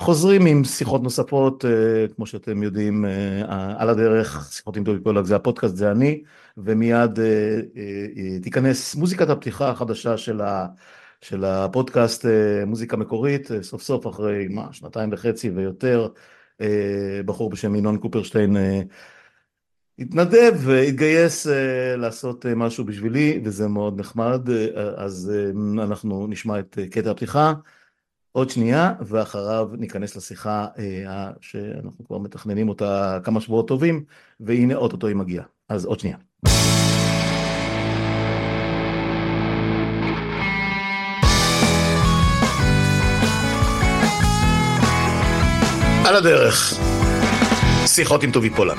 חוזרים עם שיחות נוספות, כמו שאתם יודעים, על הדרך, שיחות עם טובי פולק, זה הפודקאסט, זה אני, ומיד תיכנס מוזיקת הפתיחה החדשה של הפודקאסט, מוזיקה מקורית, סוף סוף אחרי, מה, שנתיים וחצי ויותר, בחור בשם ינון קופרשטיין התנדב והתגייס לעשות משהו בשבילי, וזה מאוד נחמד, אז אנחנו נשמע את קטע הפתיחה. עוד שנייה, ואחריו ניכנס לשיחה שאנחנו כבר מתכננים אותה כמה שבועות טובים, והנה אוטוטו היא מגיעה. אז עוד שנייה. על הדרך, שיחות עם טובי פולק.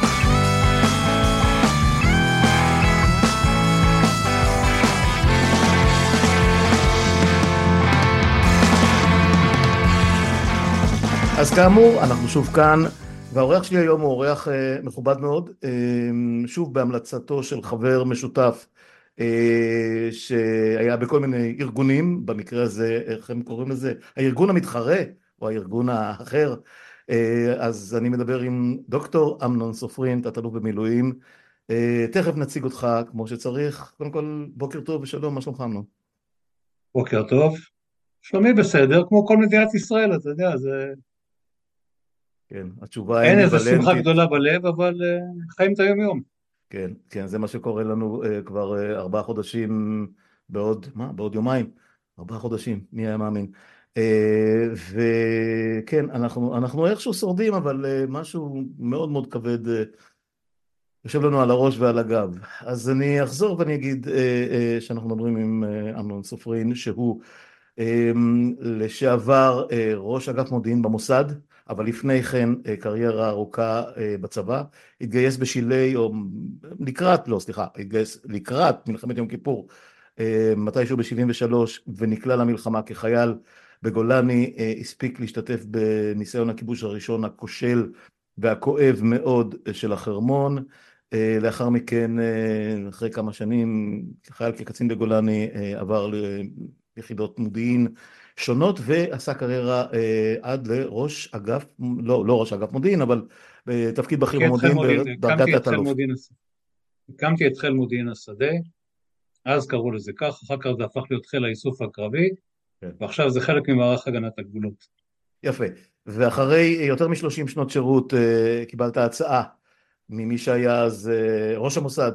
אז כאמור, אנחנו שוב כאן, והאורח שלי היום הוא אורח מכובד מאוד, שוב בהמלצתו של חבר משותף שהיה בכל מיני ארגונים, במקרה הזה, איך הם קוראים לזה? הארגון המתחרה, או הארגון האחר, אז אני מדבר עם דוקטור אמנון סופרין, תת-אלוף במילואים, תכף נציג אותך כמו שצריך, קודם כל בוקר טוב ושלום, מה שלומך אמנון? בוקר טוב, שלומי בסדר, כמו כל מדינת ישראל, אתה יודע, זה... כן, התשובה אין איזו שמחה גדולה בלב, אבל חיים את היום יום. כן, כן, זה מה שקורה לנו כבר ארבעה חודשים בעוד, מה? בעוד יומיים, ארבעה חודשים, מי היה מאמין? וכן, אנחנו, אנחנו איכשהו שורדים, אבל משהו מאוד מאוד כבד יושב לנו על הראש ועל הגב. אז אני אחזור ואני אגיד שאנחנו מדברים עם אמנון סופרין, שהוא לשעבר ראש אגף מודיעין במוסד, אבל לפני כן קריירה ארוכה בצבא, התגייס בשלהי, או לקראת, לא סליחה, התגייס לקראת מלחמת יום כיפור, מתישהו ב-73, ונקלע למלחמה כחייל בגולני, הספיק להשתתף בניסיון הכיבוש הראשון הכושל והכואב מאוד של החרמון, לאחר מכן, אחרי כמה שנים, כחייל כקצין בגולני, עבר ליחידות מודיעין שונות, ועשה קריירה עד לראש אגף, לא, לא ראש אגף מודיעין, אבל בתפקיד בכיר במודיעין, בדרגת תת-אלוף. הקמתי את חיל מודיעין השדה, אז קראו לזה כך, אחר כך זה הפך להיות חיל האיסוף הקרבי, ועכשיו זה חלק ממערך הגנת הגבולות. יפה, ואחרי יותר משלושים שנות שירות קיבלת הצעה ממי שהיה אז ראש המוסד,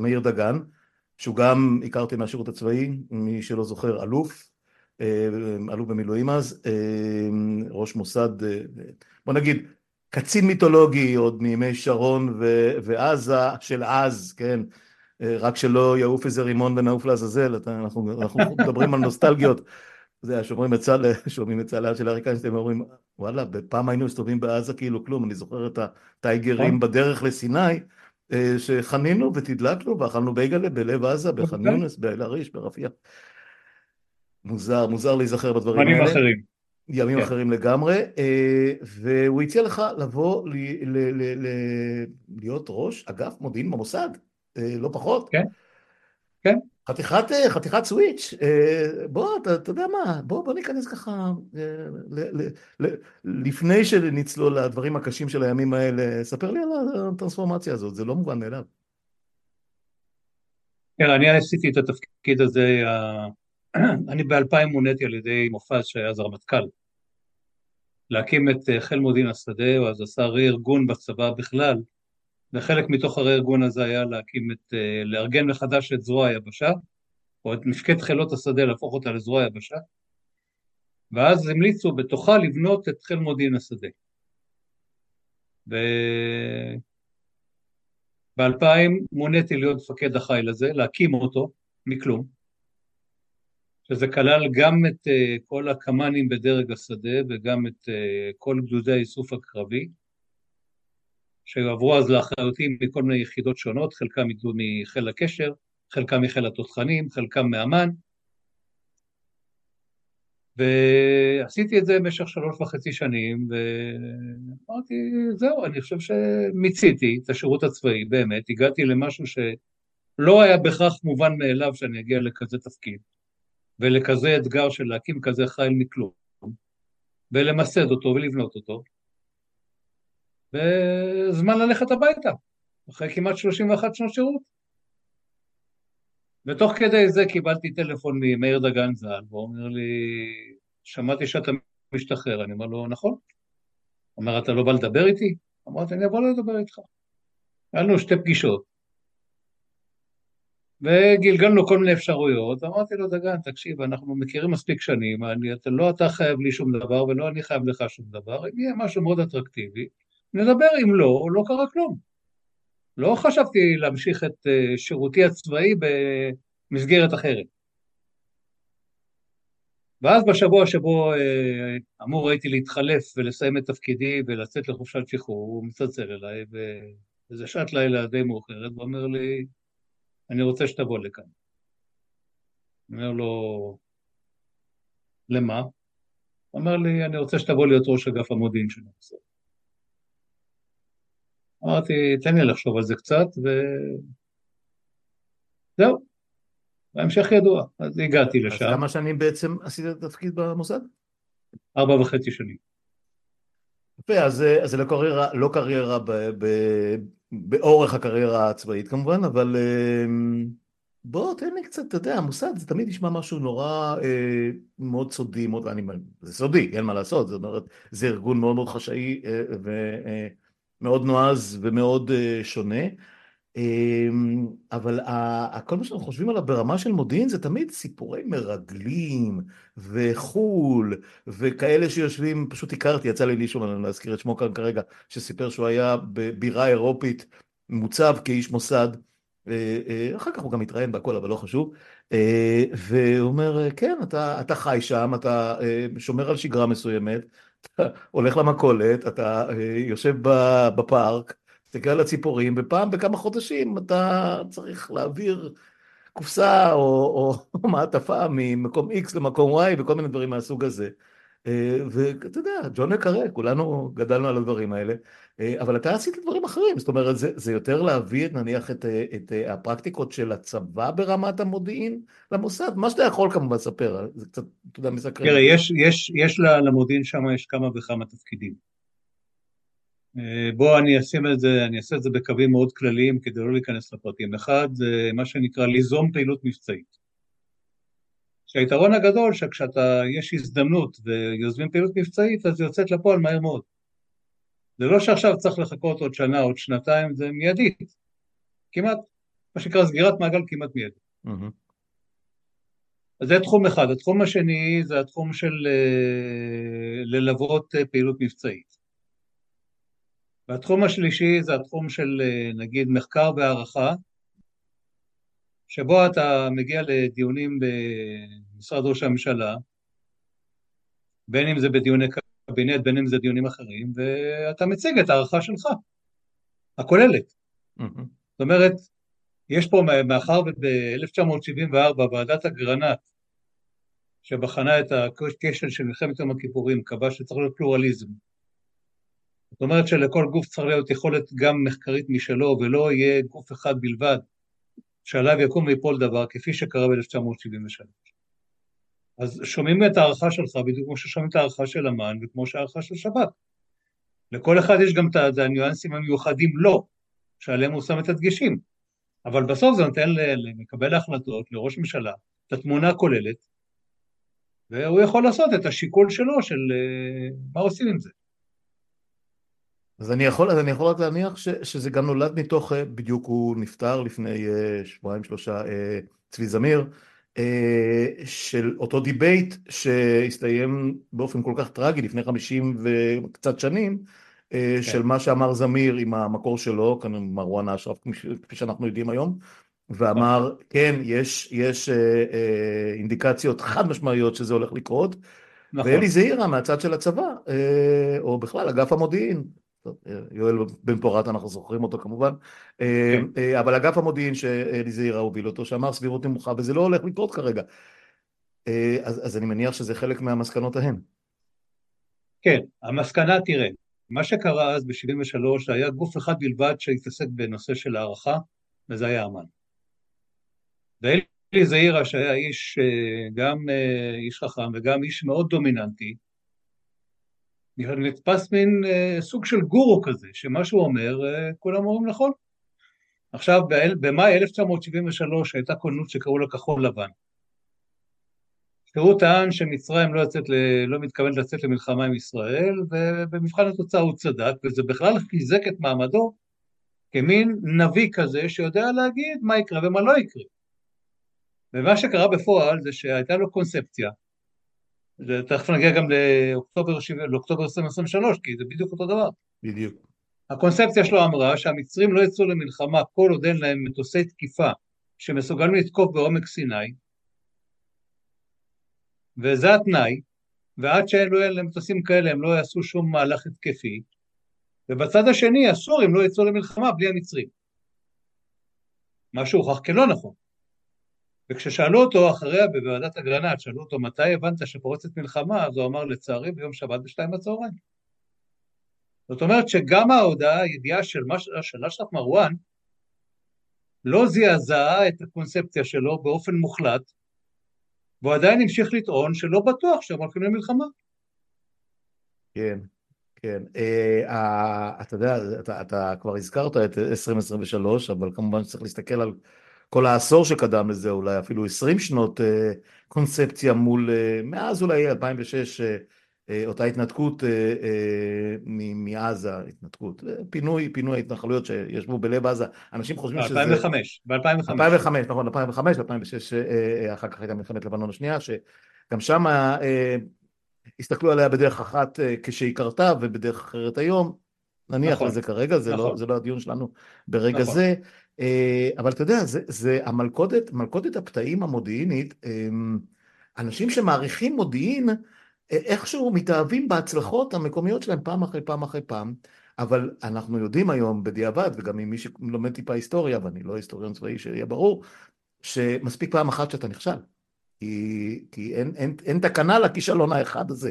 מאיר דגן, שהוא גם הכרתי מהשירות הצבאי, מי שלא זוכר, אלוף, אלוף במילואים אז, ראש מוסד, בוא נגיד, קצין מיתולוגי עוד מימי שרון ועזה של אז, כן, רק שלא יעוף איזה רימון ונעוף לעזאזל, אנחנו מדברים על נוסטלגיות, זה היה שומעים את צהלה של אריק איינשטיין ואומרים, וואלה, בפעם היינו מסתובבים בעזה כאילו כלום, אני זוכר את הטייגרים בדרך לסיני, שחנינו ותדלקנו ואכלנו בייגלה בלב עזה, בח'אן יונס, באל-עריש, ברפיח. מוזר, מוזר להיזכר בדברים האלה. ימים אחרים. ימים אחרים לגמרי, והוא הציע לך לבוא להיות ראש אגף מודיעין במוסד, לא פחות. כן, כן. חתיכת סוויץ', בוא, אתה יודע מה, בוא ניכנס ככה, לפני שנצלול לדברים הקשים של הימים האלה, ספר לי על הטרנספורמציה הזאת, זה לא מובן מאליו. כן, אני עשיתי את התפקיד הזה, אני ב-2000 מוניתי על ידי מופז שהיה אז הרמטכ"ל, להקים את חיל מודיעין השדה, הוא אז עשה רה-ארגון בצבא בכלל, וחלק מתוך הרה-ארגון הזה היה להקים את, לארגן מחדש את זרוע היבשה, או את מפקד חילות השדה, להפוך אותה לזרוע היבשה, ואז המליצו בתוכה לבנות את חיל מודיעין השדה. ב-2000 מוניתי להיות מפקד החיל הזה, להקים אותו מכלום, שזה כלל גם את כל הקמ"נים בדרג השדה וגם את כל גדודי האיסוף הקרבי, שעברו אז לאחריותי מכל מיני יחידות שונות, חלקם מחיל הקשר, חלקם מחיל התותחנים, חלקם מאמ"ן, ועשיתי את זה במשך שלוש וחצי שנים, ואמרתי, זהו, אני חושב שמיציתי את השירות הצבאי, באמת, הגעתי למשהו שלא היה בהכרח מובן מאליו שאני אגיע לכזה תפקיד, ולכזה אתגר של להקים כזה חיל מכלום. ולמסד אותו ולבנות אותו, וזמן ללכת הביתה, אחרי כמעט 31 שנות שירות. ותוך כדי זה קיבלתי טלפון ממאיר דגן ז"ל, והוא אומר לי, שמעתי שאתה משתחרר. אני אומר לו, נכון. הוא אומר, אתה לא בא לדבר איתי? אמרתי, אני אבוא לדבר איתך. היה לנו שתי פגישות, וגלגלנו כל מיני אפשרויות, אמרתי לו, דגן, תקשיב, אנחנו מכירים מספיק שנים, אני, אתה, לא אתה חייב לי שום דבר ולא אני חייב לך שום דבר, אם יהיה משהו מאוד אטרקטיבי, נדבר, אם לא, לא קרה כלום. לא חשבתי להמשיך את uh, שירותי הצבאי במסגרת אחרת. ואז בשבוע שבו uh, אמור הייתי להתחלף ולסיים את תפקידי ולצאת לחופשת שחרור, הוא מצלצל אליי, וזה שעת לילה די מאוחרת, ואומר לי, אני רוצה שתבוא לכאן. אני אומר לו, למה? הוא אומר לי, אני רוצה שתבוא להיות ראש אגף המודיעין של המוסד. אמרתי, תן לי לחשוב על זה קצת, וזהו. בהמשך ידוע, אז הגעתי לשם. אז כמה שנים בעצם עשית את התפקיד במוסד? ארבע וחצי שנים. יפה, אז זה לא קריירה, לא קריירה ב, ב, באורך הקריירה הצבאית כמובן, אבל אמ, בוא תן לי קצת, אתה יודע, המוסד זה תמיד נשמע משהו נורא אה, מאוד סודי, מאוד, אני, זה סודי, אין מה לעשות, זאת אומרת, זה ארגון מאוד מאוד חשאי אה, ומאוד אה, נועז ומאוד שונה. אמ, אבל כל מה שאנחנו חושבים עליו ברמה של מודיעין זה תמיד סיפורי מרגלים וחו"ל וכאלה שיושבים, פשוט הכרתי, יצא לי לישון, אני אזכיר את שמו כאן כרגע, שסיפר שהוא היה בבירה אירופית מוצב כאיש מוסד, אה, אה, אחר כך הוא גם התראיין בהכל אבל לא חשוב, אה, והוא אומר כן אתה, אתה חי שם, אתה שומר על שגרה מסוימת, אתה הולך למכולת, אתה יושב בפארק תסתכל על הציפורים, ופעם בכמה חודשים אתה צריך להעביר קופסה או, או, או מעטפה ממקום X למקום Y וכל מיני דברים מהסוג הזה. אה, ואתה יודע, ג'ון וקרה, כולנו גדלנו על הדברים האלה, אה, אבל אתה עשית דברים אחרים, זאת אומרת, זה, זה יותר להביא נניח את, את הפרקטיקות של הצבא ברמת המודיעין למוסד, מה שאתה יכול כמובן לספר, זה קצת, אתה יודע, מסקרן. תראה, יש, יש, יש למודיעין שם, יש כמה וכמה תפקידים. אה, בוא אני אשים את זה, אני אעשה את זה בקווים מאוד כלליים כדי לא להיכנס לפרטים. אחד, זה מה שנקרא ליזום פעילות מבצעית. שהיתרון הגדול שכשאתה, יש הזדמנות ויוזמים פעילות מבצעית, אז היא יוצאת לפועל מהר מאוד. זה לא שעכשיו צריך לחכות עוד שנה, עוד שנתיים, זה מיידית. כמעט, מה שנקרא סגירת מעגל כמעט מיידית. Mm-hmm. אז זה תחום אחד. התחום השני זה התחום של uh, ללוות uh, פעילות מבצעית. והתחום השלישי זה התחום של אה, נגיד מחקר והערכה, שבו אתה מגיע לדיונים במשרד ראש הממשלה, בין אם זה בדיוני קבינט, בין אם זה דיונים אחרים, ואתה מציג את ההערכה שלך, הכוללת. Mm-hmm. זאת אומרת, יש פה, מאחר וב-1974 ועדת אגרנט, שבחנה את הכשל של מלחמת יום הכיפורים, קבע שצריך להיות פלורליזם, זאת אומרת שלכל גוף צריך להיות יכולת גם מחקרית משלו, ולא יהיה גוף אחד בלבד שעליו יקום ויפול דבר, כפי שקרה ב-1973. אז שומעים את ההערכה שלך בדיוק כמו ששומעים את ההערכה של אמ"ן וכמו שההערכה של שב"כ. לכל אחד יש גם את הניואנסים המיוחדים לו, שעליהם הוא שם את הדגשים. אבל בסוף זה נותן למקבל ההחלטות, לראש ממשלה, את התמונה הכוללת, והוא יכול לעשות את השיקול שלו של אה, מה עושים עם זה. אז אני יכול, אז אני יכול רק להניח ש, שזה גם נולד מתוך, אה, בדיוק הוא נפטר לפני uh, שבועיים שלושה, uh, צבי זמיר, של אותו debate שהסתיים באופן כל כך טרגי לפני חמישים וקצת שנים, כן. של מה שאמר זמיר עם המקור שלו, כאן מרואן אשרף, כפי שאנחנו יודעים היום, ואמר, כן, יש, יש uh, uh, אינדיקציות חד משמעיות שזה הולך לקרות, נכון. ואלי זעירה מהצד של הצבא, או בכלל אגף המודיעין, יואל בן פורת אנחנו זוכרים אותו כמובן, כן. אה, אבל אגף המודיעין שאלי זעירה הוביל אותו שאמר סבירות נמוכה וזה לא הולך לקרות כרגע אה, אז, אז אני מניח שזה חלק מהמסקנות ההן. כן, המסקנה תראה, מה שקרה אז ב-73 היה גוף אחד בלבד שהתעסק בנושא של הערכה וזה היה אמ"ן. ואלי זעירה שהיה איש, אה, גם איש חכם וגם איש מאוד דומיננטי נתפס מין אה, סוג של גורו כזה, שמה שהוא אומר, אה, כולם אומרים נכון. עכשיו, במאי 1973 הייתה כוננות שקראו לה כחול לבן. הוא טען שמצרים לא, יצאת ל... לא מתכוונת לצאת למלחמה עם ישראל, ובמבחן התוצאה הוא צדק, וזה בכלל חיזק את מעמדו כמין נביא כזה שיודע להגיד מה יקרה ומה לא יקרה. ומה שקרה בפועל זה שהייתה לו קונספציה, תכף נגיע גם לאוקטובר, לאוקטובר 2023, כי זה בדיוק אותו דבר. בדיוק. הקונספציה שלו אמרה שהמצרים לא יצאו למלחמה כל עוד אין להם מטוסי תקיפה שמסוגלים לתקוף בעומק סיני, וזה התנאי, ועד שאלו להם מטוסים כאלה הם לא יעשו שום מהלך התקפי, ובצד השני הסורים לא יצאו למלחמה בלי המצרים. מה שהוכח כלא נכון. וכששאלו אותו אחריה בוועדת אגרנט, שאלו אותו מתי הבנת שפורצת מלחמה, אז הוא אמר לצערי ביום שבת בשתיים בצהריים. זאת אומרת שגם ההודעה, הידיעה של, מש... מרואן, לא זעזעה את הקונספציה שלו באופן מוחלט, והוא עדיין המשיך לטעון שלא בטוח שהם הולכים למלחמה. כן, כן. אה, אתה יודע, אתה, אתה כבר הזכרת את 2023, אבל כמובן שצריך להסתכל על כל העשור שקדם לזה, אולי אפילו 20 שנות אה, קונספציה מול, אה, מאז אולי 2006, אה, אותה התנתקות מעזה, התנתקות, פינוי, פינוי ההתנחלויות שישבו בלב עזה, אנשים חושבים שזה... ב-2005, ב-2005. 2005, נכון, 2005, 2006, אחר כך הייתה מלחמת לבנון השנייה, שגם שם הסתכלו עליה בדרך אחת כשהיא קרתה ובדרך אחרת היום, נניח נכון, לזה כרגע, זה, לא- נכון. לא, זה לא הדיון שלנו ברגע נכון. זה, אבל אתה יודע, זה, זה המלכודת, מלכודת הפתאים המודיעינית, אנשים שמעריכים מודיעין, איכשהו מתאהבים בהצלחות המקומיות שלהם פעם אחרי פעם אחרי פעם, אבל אנחנו יודעים היום בדיעבד, וגם עם מי שלומד טיפה היסטוריה, ואני לא היסטוריון צבאי, שיהיה ברור, שמספיק פעם אחת שאתה נכשל. כי, כי אין, אין, אין תקנה לכישלון האחד הזה.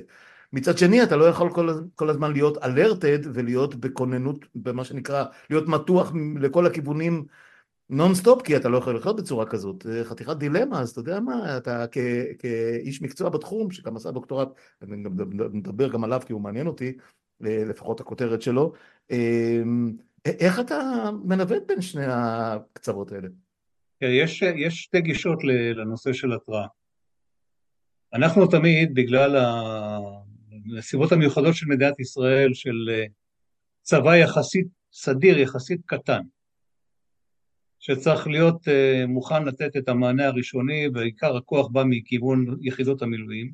מצד שני, אתה לא יכול כל, כל הזמן להיות alerted ולהיות בכוננות, במה שנקרא, להיות מתוח לכל הכיוונים נונסטופ, כי אתה לא יכול לחיות בצורה כזאת, חתיכת דילמה, אז אתה יודע מה, אתה כ, כאיש מקצוע בתחום, שגם עשה דוקטורט, אני מדבר גם עליו כי הוא מעניין אותי, אה, לפחות הכותרת שלו, אמ, איך אתה מנווט בין שני הקצוות האלה? יש, יש שתי גישות לנושא של התראה. אנחנו תמיד, בגלל הנסיבות המיוחדות של מדינת ישראל, של אה, צבא יחסית סדיר, יחסית קטן, שצריך להיות uh, מוכן לתת את המענה הראשוני, ועיקר הכוח בא מכיוון יחידות המילואים.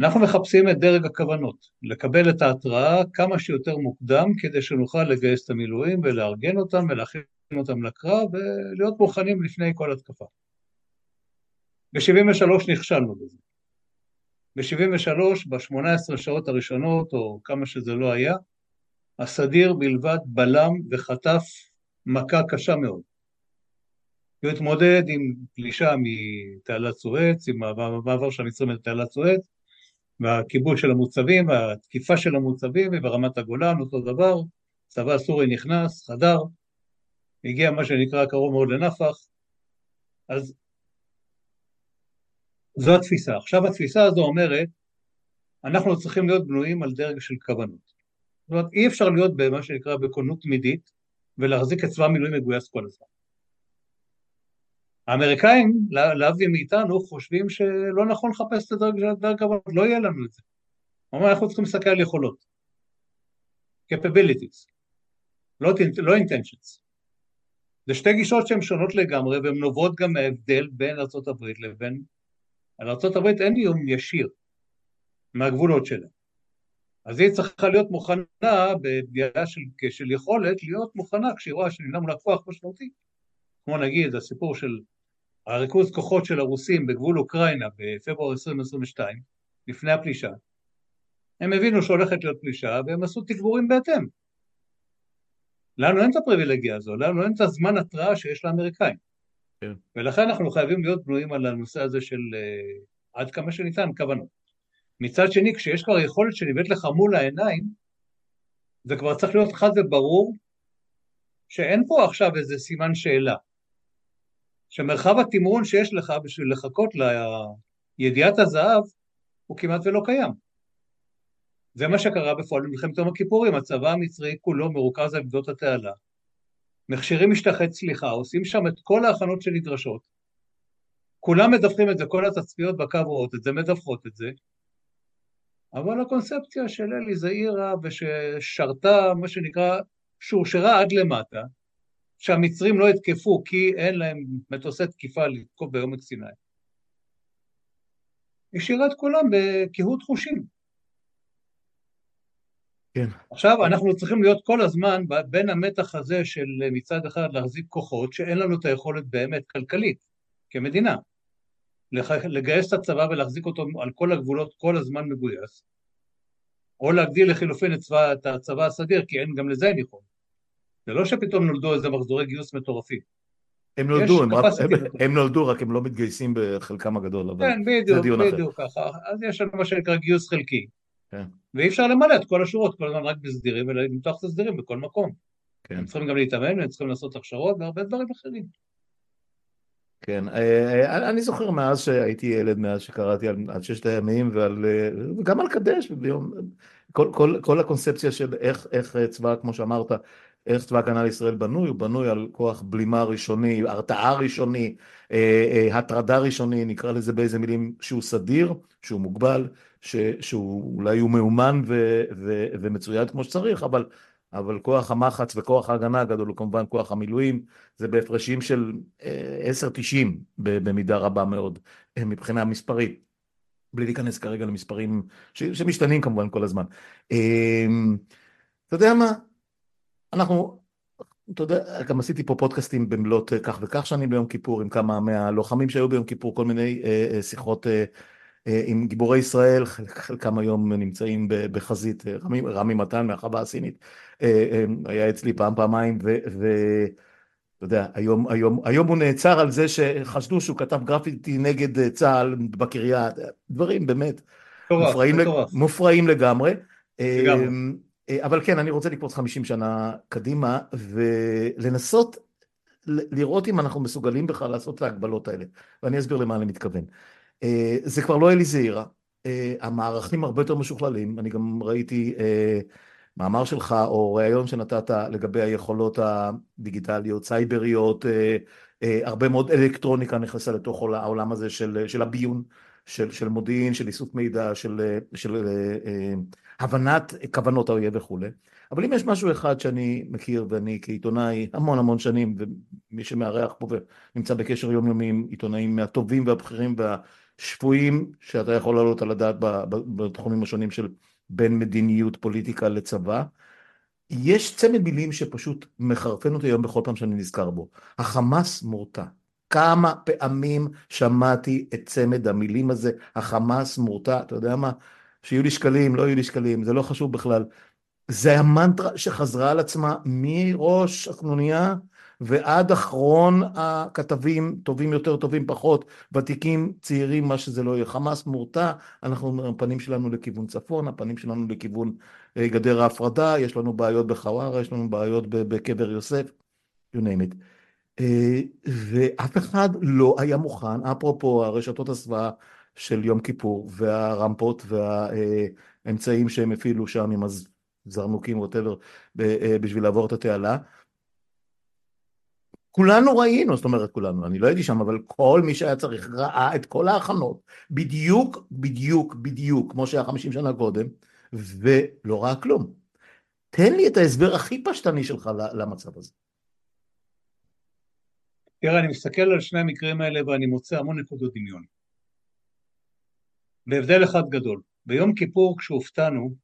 אנחנו מחפשים את דרג הכוונות, לקבל את ההתראה כמה שיותר מוקדם כדי שנוכל לגייס את המילואים ולארגן אותם ולהכין אותם לקרב ולהיות מוכנים לפני כל התקפה. ב-73 נכשלנו בזה. ב-73, ב-18 שעות הראשונות, או כמה שזה לא היה, הסדיר בלבד בלם וחטף מכה קשה מאוד. הוא התמודד עם פלישה מתעלת סואץ, עם המעבר של המצרים לתעלת סואץ, והכיבוש של המוצבים, והתקיפה של המוצבים, וברמת הגולן, אותו דבר, צבא סורי נכנס, חדר, הגיע מה שנקרא קרוב מאוד לנפח, אז זו התפיסה. עכשיו התפיסה הזו אומרת, אנחנו צריכים להיות בנויים על דרג של כוונות. זאת אומרת, אי אפשר להיות במה שנקרא בכונות תמידית, ולהחזיק את צבא המילואים מגויס כל הזמן. האמריקאים, להבדיל מאיתנו, חושבים שלא נכון לחפש את הדרג, הדרג הבא, לא יהיה לנו את זה. כלומר, אנחנו צריכים להסתכל על יכולות. capabilities, לא, לא intentions. זה שתי גישות שהן שונות לגמרי, והן נובעות גם מההבדל בין ארה"ב לבין... על ארה"ב אין איום ישיר מהגבולות שלה. אז היא צריכה להיות מוכנה בפגיעה של, של יכולת, להיות מוכנה כשהיא רואה שנמנע מולה כוח משמעותי. כמו נגיד הסיפור של הריכוז כוחות של הרוסים בגבול אוקראינה בפברואר 2022, לפני הפלישה. הם הבינו שהולכת להיות פלישה והם עשו תגבורים בהתאם. לנו אין את הפריבילגיה הזו, לנו אין את הזמן התראה שיש לאמריקאים. כן. ולכן אנחנו חייבים להיות בנויים על הנושא הזה של uh, עד כמה שניתן כוונות. מצד שני, כשיש כבר יכולת שנבאת לך מול העיניים, זה כבר צריך להיות חד וברור שאין פה עכשיו איזה סימן שאלה. שמרחב התמרון שיש לך בשביל לחכות לידיעת הזהב הוא כמעט ולא קיים. זה מה שקרה בפועל במלחמת יום הכיפורים, הצבא המצרי כולו מרוכז על גדות התעלה. מכשירים משטחי צליחה, עושים שם את כל ההכנות שנדרשות. כולם מדווחים את זה, כל התצפיות בקו רואות את זה, מדווחות את זה. אבל הקונספציה של אלי זעירה וששרתה, מה שנקרא, שורשרה עד למטה, שהמצרים לא יתקפו כי אין להם מטוסי תקיפה לתקוף בעומק סיני. השאירה את כולם בקהות חושים. כן. עכשיו אנחנו צריכים להיות כל הזמן בין המתח הזה של מצד אחד להחזיק כוחות שאין לנו את היכולת באמת כלכלית כמדינה. לגייס את הצבא ולהחזיק אותו על כל הגבולות כל הזמן מגויס, או להגדיל לחילופין את, צבא, את הצבא הסדיר, כי אין, גם לזה אין יכולת. זה לא שפתאום נולדו איזה מחזורי גיוס מטורפים. הם נולדו, הם, רק, הם, הם נולדו, רק הם לא מתגייסים בחלקם הגדול, אבל כן, בדיוק, זה דיון בדיוק אחר. ככה. אז יש לנו מה שנקרא גיוס חלקי. כן. ואי אפשר למלא את כל השורות כל הזמן רק בסדירים, אלא למתוח את הסדירים בכל מקום. כן. הם צריכים גם להתאמן, הם צריכים לעשות הכשרות והרבה דברים אחרים. כן, אה, אה, אני זוכר מאז שהייתי ילד, מאז שקראתי על, על ששת הימים ועל, אה, וגם על קדש, ביום, כל, כל, כל הקונספציה של איך, איך צבא, כמו שאמרת, איך צבא הגנה לישראל בנוי, הוא בנוי על כוח בלימה ראשוני, הרתעה ראשוני, הטרדה ראשוני, נקרא לזה באיזה מילים, שהוא סדיר, שהוא מוגבל, ש, שהוא אולי הוא מאומן ו, ו, ומצויד כמו שצריך, אבל אבל כוח המחץ וכוח ההגנה הגדול הוא כמובן כוח המילואים, זה בהפרשים של 10-90 אה, במידה רבה מאוד אה, מבחינה מספרית, בלי להיכנס כרגע למספרים שמשתנים כמובן כל הזמן. אמ, אתה יודע מה, אנחנו, אתה יודע, גם עשיתי פה פודקאסטים במלאת כך וכך שנים ביום כיפור עם כמה מהלוחמים שהיו ביום כיפור, כל מיני אה, שיחות עם גיבורי ישראל, חלקם היום נמצאים בחזית, רמי, רמי מתן מהחווה הסינית, היה אצלי פעם פעמיים, ואתה יודע, היום, היום, היום הוא נעצר על זה שחשדו שהוא כתב גרפיטי נגד צה"ל בקריה, דברים באמת מופרעים, מופרעים לגמרי. לגמרי. אבל כן, אני רוצה לקפוץ 50 שנה קדימה ולנסות לראות אם אנחנו מסוגלים בכלל לעשות את ההגבלות האלה, ואני אסביר למה אני מתכוון. אה, זה כבר לא אלי זעירה, אה, המערכים הרבה יותר משוכללים, אני גם ראיתי אה, מאמר שלך או ראיון שנתת לגבי היכולות הדיגיטליות, סייבריות, הרבה מאוד אלקטרוניקה נכנסה לתוך העולם הזה של, של הביון, של, של מודיעין, של איסוף מידע, של, של הבנת כוונות האויב וכולי. אבל אם יש משהו אחד שאני מכיר, ואני כעיתונאי המון המון שנים, ומי שמארח פה ונמצא בקשר יומיומי עם עיתונאים מהטובים והבכירים וה... שפויים שאתה יכול להעלות על הדעת בתחומים השונים של בין מדיניות פוליטיקה לצבא. יש צמד מילים שפשוט מחרפן אותי היום בכל פעם שאני נזכר בו. החמאס מורתע. כמה פעמים שמעתי את צמד המילים הזה, החמאס מורתע, אתה יודע מה? שיהיו לי שקלים, לא יהיו לי שקלים, זה לא חשוב בכלל. זה המנטרה שחזרה על עצמה מראש הקנוניה ועד אחרון הכתבים, טובים יותר, טובים פחות, ותיקים, צעירים, מה שזה לא יהיה. חמאס מורתע, אנחנו, הפנים שלנו לכיוון צפון, הפנים שלנו לכיוון אה, גדר ההפרדה, יש לנו בעיות בחווארה, יש לנו בעיות בקבר יוסף, you name it. אה, ואף אחד לא היה מוכן, אפרופו הרשתות הסוואה של יום כיפור, והרמפות והאמצעים שהם הפעילו שם עם הזרנוקים, ווטאבר, אה, בשביל לעבור את התעלה. כולנו ראינו, זאת אומרת כולנו, אני לא הייתי שם, אבל כל מי שהיה צריך ראה את כל ההכנות, בדיוק, בדיוק, בדיוק, כמו שהיה 50 שנה קודם, ולא ראה כלום. תן לי את ההסבר הכי פשטני שלך למצב הזה. תראה, אני מסתכל על שני המקרים האלה ואני מוצא המון נקודות דמיון. בהבדל אחד גדול, ביום כיפור כשהופתענו,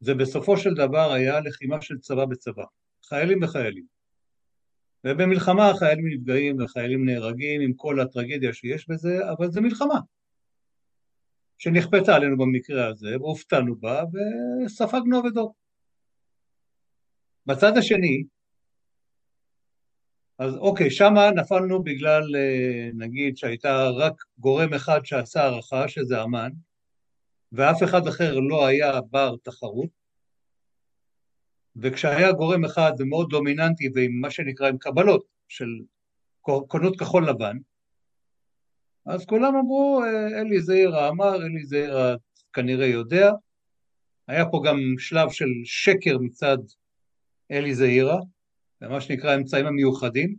זה בסופו של דבר היה לחימה של צבא בצבא, חיילים וחיילים. ובמלחמה חיילים נפגעים וחיילים נהרגים עם כל הטרגדיה שיש בזה, אבל זה מלחמה שנכפתה עלינו במקרה הזה, והופתענו בה וספגנו אבדות. בצד השני, אז אוקיי, שמה נפלנו בגלל, אה, נגיד, שהייתה רק גורם אחד שעשה הערכה, שזה אמן, ואף אחד אחר לא היה בר תחרות, וכשהיה גורם אחד ומאוד דומיננטי ועם מה שנקרא עם קבלות של קונות כחול לבן, אז כולם אמרו, אה, אלי זעירה אמר, אלי זעירה כנראה יודע, היה פה גם שלב של שקר מצד אלי זעירה, מה שנקרא האמצעים המיוחדים,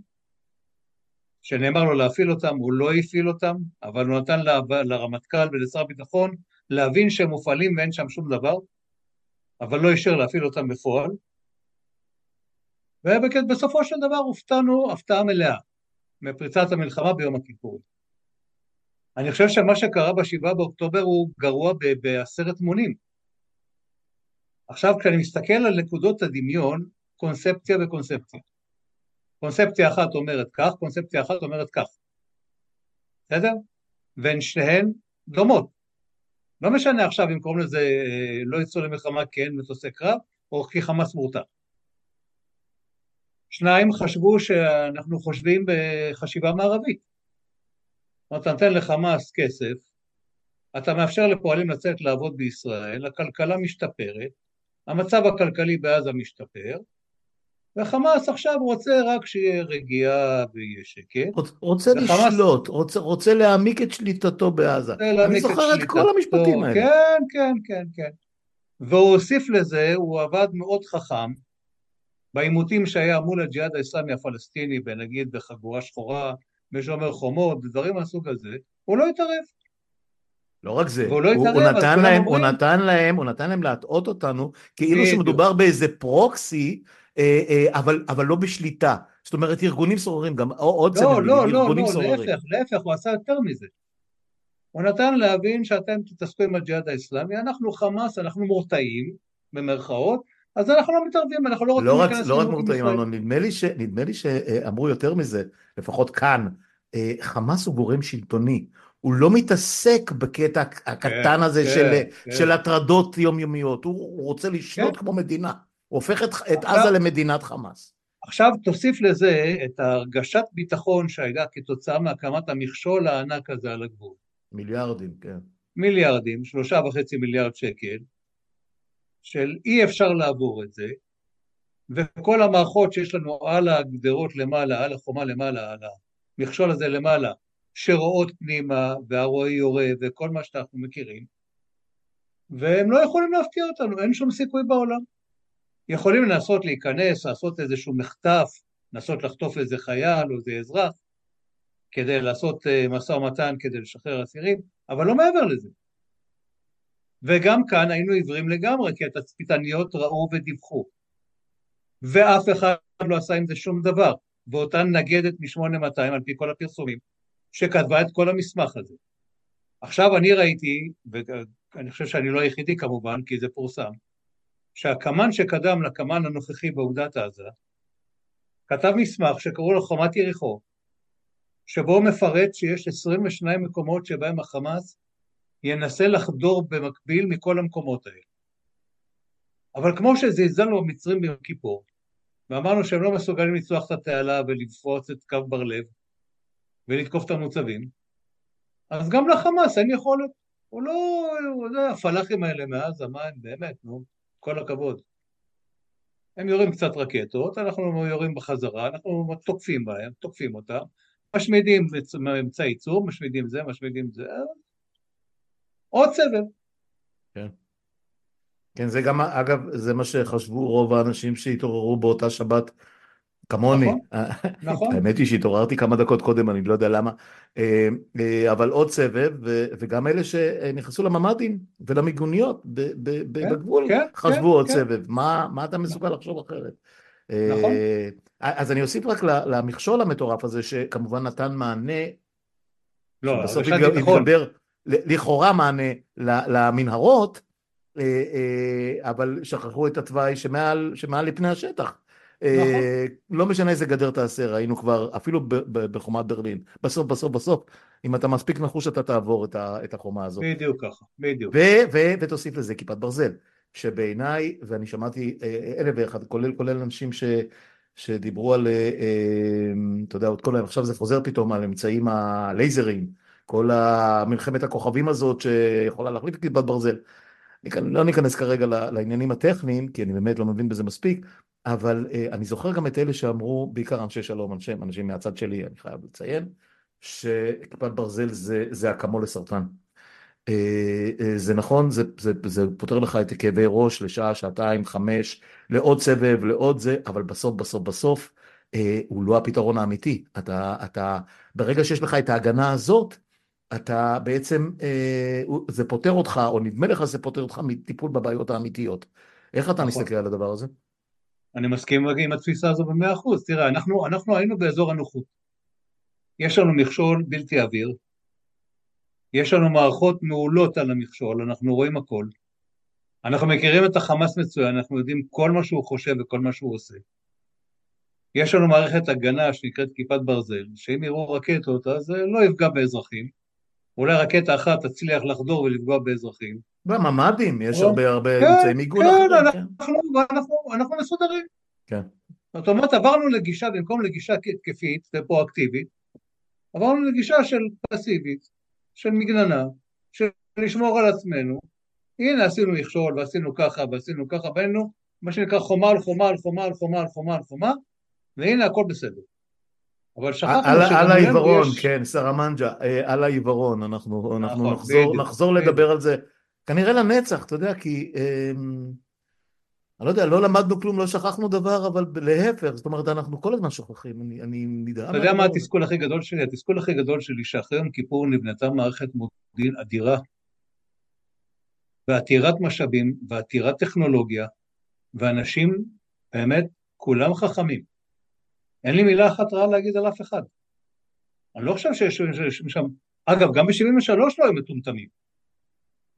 שנאמר לו להפעיל אותם, הוא לא הפעיל אותם, אבל הוא נתן לרמטכ"ל ולשר הביטחון להבין שהם מופעלים ואין שם שום דבר, אבל לא אישר להפעיל אותם בפועל. ובסופו של דבר הופתענו הפתעה מלאה מפריצת המלחמה ביום הכיפורים. אני חושב שמה שקרה בשבעה באוקטובר הוא גרוע בעשרת מונים. עכשיו כשאני מסתכל על נקודות הדמיון, קונספציה וקונספציה. קונספציה אחת אומרת כך, קונספציה אחת אומרת כך. בסדר? והן שתיהן דומות. לא משנה עכשיו אם קוראים לזה אה, לא יצאו למלחמה כי אין מטוסי קרב, או כי חמאס מורתע. שניים חשבו שאנחנו חושבים בחשיבה מערבית. זאת אומרת, אתה נותן לחמאס כסף, אתה מאפשר לפועלים לצאת לעבוד בישראל, הכלכלה משתפרת, המצב הכלכלי בעזה משתפר, וחמאס עכשיו רוצה רק שיהיה רגיעה ויהיה שקט. רוצה וחמאס... לשלוט, רוצה, רוצה להעמיק את שליטתו בעזה. אני זוכר את כל המשפטים האלה. כן, כן, כן, כן. והוא הוסיף לזה, הוא עבד מאוד חכם, בעימותים שהיה מול הג'יהאד האסלאמי הפלסטיני, נגיד בחגורה שחורה, בשומר חומות, דברים מהסוג הזה, הוא לא התערב. לא רק זה, הוא, לא הוא, הוא, נתן להם. הוא נתן להם, הוא נתן להם להטעות אותנו, כאילו שמדובר באיזה פרוקסי, אה, אה, אבל, אבל לא בשליטה. זאת אומרת, ארגונים סוררים, גם עוד לא, צמד, לא, לא, ארגונים לא, סוררים. לא, להפך, להפך, הוא עשה יותר מזה. הוא נתן להבין שאתם תתעסקו עם הג'יהאד האסלאמי, אנחנו חמאס, אנחנו מורתעים, במרכאות, אז אנחנו לא מתערבים, אנחנו לא רוצים לא להיכנס... לא רק מורתעים, אמנון, נדמה לי, ש, נדמה לי שאמרו יותר מזה, לפחות כאן, אה, חמאס הוא גורם שלטוני, הוא לא מתעסק בקטע הקטן כן, הזה כן, של, כן. של הטרדות יומיומיות, הוא, הוא רוצה לשלוט כן. כמו מדינה, הוא הופך את, את עזה למדינת חמאס. עכשיו תוסיף לזה את הרגשת ביטחון שהייתה כתוצאה מהקמת המכשול הענק הזה על הגבול. מיליארדים, כן. מיליארדים, שלושה וחצי מיליארד שקל, של אי אפשר לעבור את זה, וכל המערכות שיש לנו על הגדרות למעלה, על החומה למעלה, על המכשול הזה למעלה, שרואות פנימה, והרועי יורה, וכל מה שאנחנו מכירים, והם לא יכולים להפתיע אותנו, אין שום סיכוי בעולם. יכולים לנסות להיכנס, לעשות איזשהו מחטף, לנסות לחטוף איזה חייל או איזה אזרח, כדי לעשות אה, משא ומתן כדי לשחרר אסירים, אבל לא מעבר לזה. וגם כאן היינו עיוורים לגמרי, כי התצפיתניות ראו ודיווחו. ואף אחד לא עשה עם זה שום דבר. ואותה נגדת מ-8200, על פי כל הפרסומים, שכתבה את כל המסמך הזה. עכשיו אני ראיתי, ואני חושב שאני לא היחידי כמובן, כי זה פורסם, שהקמ"ן שקדם לקמ"ן הנוכחי באוגדת עזה, כתב מסמך שקראו לו חומת יריחו, שבו הוא מפרט שיש 22 מקומות שבהם החמאס ינסה לחדור במקביל מכל המקומות האלה. אבל כמו שזלזלנו במצרים ביום כיפור, ואמרנו שהם לא מסוגלים לצלוח את התעלה ולפרוץ את קו בר לב ולתקוף את המוצבים, אז גם לחמאס אין יכולת. הוא לא, הוא יודע, הפלאחים האלה מעזה, מה הם באמת, נו, כל הכבוד. הם יורים קצת רקטות, אנחנו יורים בחזרה, אנחנו תוקפים בהם, תוקפים אותם, משמידים אמצעי ייצור, משמידים זה, משמידים זה, עוד סבב. כן. כן, זה גם, אגב, זה מה שחשבו רוב האנשים שהתעוררו באותה שבת כמוני. נכון, נכון. האמת היא שהתעוררתי כמה דקות קודם, אני לא יודע למה. אה, אה, אבל עוד סבב, וגם אלה שנכנסו לממ"דים ולמיגוניות כן, בגבול, כן, חשבו עוד סבב. מה אתה מסוגל לחשוב אחרת? נכון. אה, אז אני אוסיף רק למכשול המטורף הזה, שכמובן נתן מענה, לא, בסוף התגבר, לכאורה מענה למנהרות, אה, אה, אבל שכחו את התוואי שמעל, שמעל לפני השטח. אה, נכון. לא משנה איזה גדר תעשה, ראינו כבר, אפילו בחומת ברלין. בסוף, בסוף, בסוף, אם אתה מספיק נחוש אתה תעבור את החומה הזאת. בדיוק ככה, בדיוק. ותוסיף לזה כיפת ברזל, שבעיניי, ואני שמעתי אלף ואחד, כולל, כולל אנשים ש... שדיברו על, אתה יודע, עוד כל היום, עכשיו זה חוזר פתאום על אמצעים הלייזרים, כל המלחמת הכוכבים הזאת שיכולה להחליף את כיפת ברזל. לא ניכנס כרגע לעניינים הטכניים, כי אני באמת לא מבין בזה מספיק, אבל uh, אני זוכר גם את אלה שאמרו, בעיקר אנשי שלום, אנשי, אנשים מהצד שלי, אני חייב לציין, שכיפת ברזל זה, זה אקמול לסרטן. Uh, זה נכון, זה, זה, זה פותר לך את כאבי ראש לשעה, שעתיים, חמש, לעוד סבב, לעוד זה, אבל בסוף, בסוף, בסוף, הוא לא הפתרון האמיתי. אתה, אתה, ברגע שיש לך את ההגנה הזאת, אתה בעצם, זה פותר אותך, או נדמה לך שזה פותר אותך מטיפול בבעיות האמיתיות. איך אתה נכון. מסתכל על הדבר הזה? אני מסכים עם התפיסה הזו במאה אחוז. תראה, אנחנו, אנחנו היינו באזור הנוחות. יש לנו מכשול בלתי עביר, יש לנו מערכות מעולות על המכשול, אנחנו רואים הכל. אנחנו מכירים את החמאס מצוין, אנחנו יודעים כל מה שהוא חושב וכל מה שהוא עושה. יש לנו מערכת הגנה שנקראת כיפת ברזל, שאם יראו רקטות אז לא יפגע באזרחים. אולי רקטה אחת תצליח לחדור ולפגוע באזרחים. בממ"דים יש הרבה הרבה כן, אמצעי מיגון כן, אחרים. כן, אנחנו מסודרים. כן. זאת אומרת, עברנו לגישה, במקום לגישה התקפית ופרואקטיבית, עברנו לגישה של פסיבית, של מגננה, של לשמור על עצמנו. הנה עשינו מכשול ועשינו ככה ועשינו ככה, והיינו מה שנקרא חומה על חומה על חומה על חומה על חומה על חומה, והנה הכל בסדר. אבל שכחנו על העיוורון, יש... כן, סרמנג'ה, אה, על העיוורון, אנחנו, אנחנו נכון, נחזור, נחזור לדבר על זה כנראה לנצח, אתה יודע, כי אמ, אני לא יודע, לא למדנו כלום, לא שכחנו דבר, אבל להפך, זאת אומרת, אנחנו כל הזמן שוכחים, אני, אני נדהם. אתה יודע מה התסכול הכי גדול שלי? התסכול הכי גדול שלי, שאחרי יום כיפור נבנתה מערכת מודיעין אדירה, ועתירת משאבים, ועתירת טכנולוגיה, ואנשים, באמת, כולם חכמים. אין לי מילה אחת רעה להגיד על אף אחד. אני לא חושב שיש שם... אגב, גם ב-73 לא היו מטומטמים.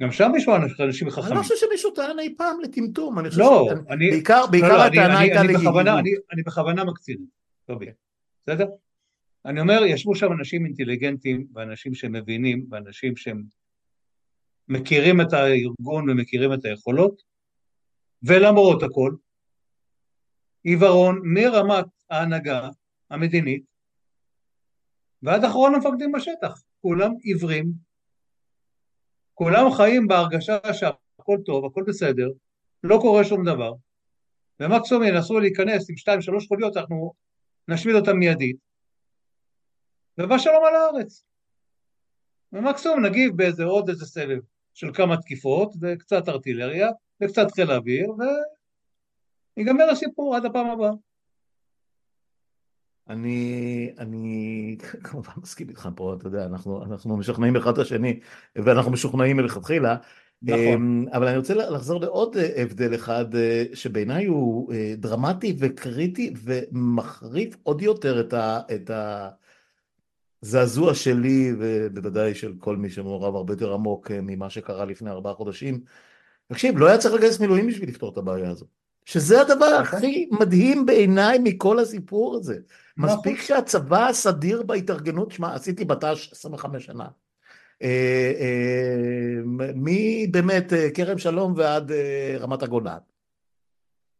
גם שם יש אנשים חכמים. אני לא חושב שמישהו טען אי פעם לטמטום, אני חושב לא, אני... בעיקר, בעיקר לא, לא, הטענה הייתה ליעילות. אני בכוונה מקצין, טובי, בסדר? אני אומר, ישבו שם אנשים אינטליגנטים, ואנשים שמבינים, ואנשים שהם מכירים את הארגון ומכירים את היכולות, ולמרות הכל, עיוורון מרמת ההנהגה המדינית ועד אחרון המפקדים בשטח, כולם עיוורים כולם חיים בהרגשה שהכל טוב, הכל בסדר, לא קורה שום דבר, ומקסימום ינסו להיכנס עם שתיים שלוש חוליות, אנחנו נשמיד אותם מיידית, ובא שלום על הארץ. ומקסימום נגיב באיזה עוד איזה סבב של כמה תקיפות, וקצת ארטילריה, וקצת חיל האוויר, ויגמר הסיפור עד הפעם הבאה. אני, אני כמובן מסכים איתך פה, אתה יודע, אנחנו, אנחנו משכנעים אחד את השני, ואנחנו משוכנעים מלכתחילה. נכון. אמ, אבל אני רוצה לחזור לעוד אה, הבדל אחד, אה, שבעיניי הוא אה, דרמטי וקריטי ומחריף עוד יותר את, ה, את הזעזוע שלי, ובוודאי של כל מי שמעורב הרבה יותר עמוק ממה שקרה לפני ארבעה חודשים. תקשיב, לא היה צריך לגייס מילואים בשביל לפתור את הבעיה הזאת. שזה הדבר. הכי מדהים בעיניי מכל הסיפור הזה. נכון. מספיק שהצבא הסדיר בהתארגנות, שמע, עשיתי בט"ש 25 שנה. אה, אה, מבאמת אה, כרם שלום ועד רמת הגולן.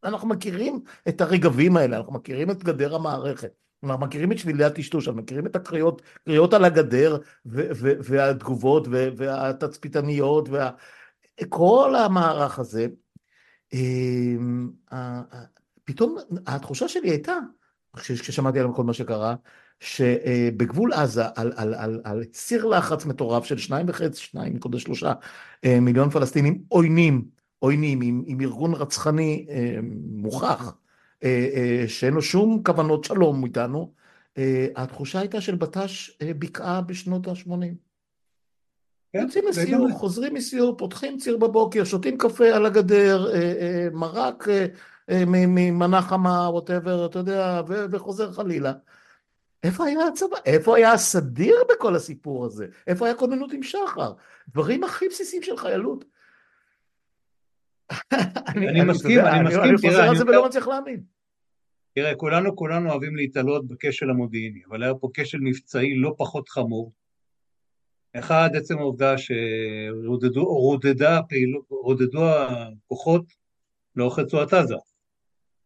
אנחנו מכירים את הרגבים האלה, אנחנו מכירים את גדר המערכת, אנחנו מכירים את שבילי הטשטוש, אנחנו מכירים את הקריאות, קריאות על הגדר והתגובות והתצפיתניות, וכל המערך הזה. פתאום התחושה שלי הייתה, כששמעתי על כל מה שקרה, שבגבול עזה, על, על, על, על סיר לחץ מטורף של שניים וחצי, שניים נקודה שלושה אה, מיליון פלסטינים עוינים, עוינים עם, עם ארגון רצחני אה, מוכח, אה, שאין לו שום כוונות שלום איתנו, התחושה הייתה של בט"ש בקעה בשנות ה-80. כן, יוצאים לסיור, חוזרים מסיור, פותחים ציר בבוקר, שותים קפה על הגדר, מרק ממנה חמה, ווטאבר, אתה יודע, וחוזר חלילה. איפה היה הצבא? איפה היה הסדיר בכל הסיפור הזה? איפה היה כוננות עם שחר? דברים הכי בסיסיים של חיילות. אני מסכים, אני מסכים, אני חוזר על זה ולא מצליח להאמין. תראה, כולנו, כולנו אוהבים להתעלות בכשל המודיעיני, אבל היה פה כשל מבצעי לא פחות חמור. אחד, עצם העובדה שרודדו הכוחות לאורך רצועת עזה.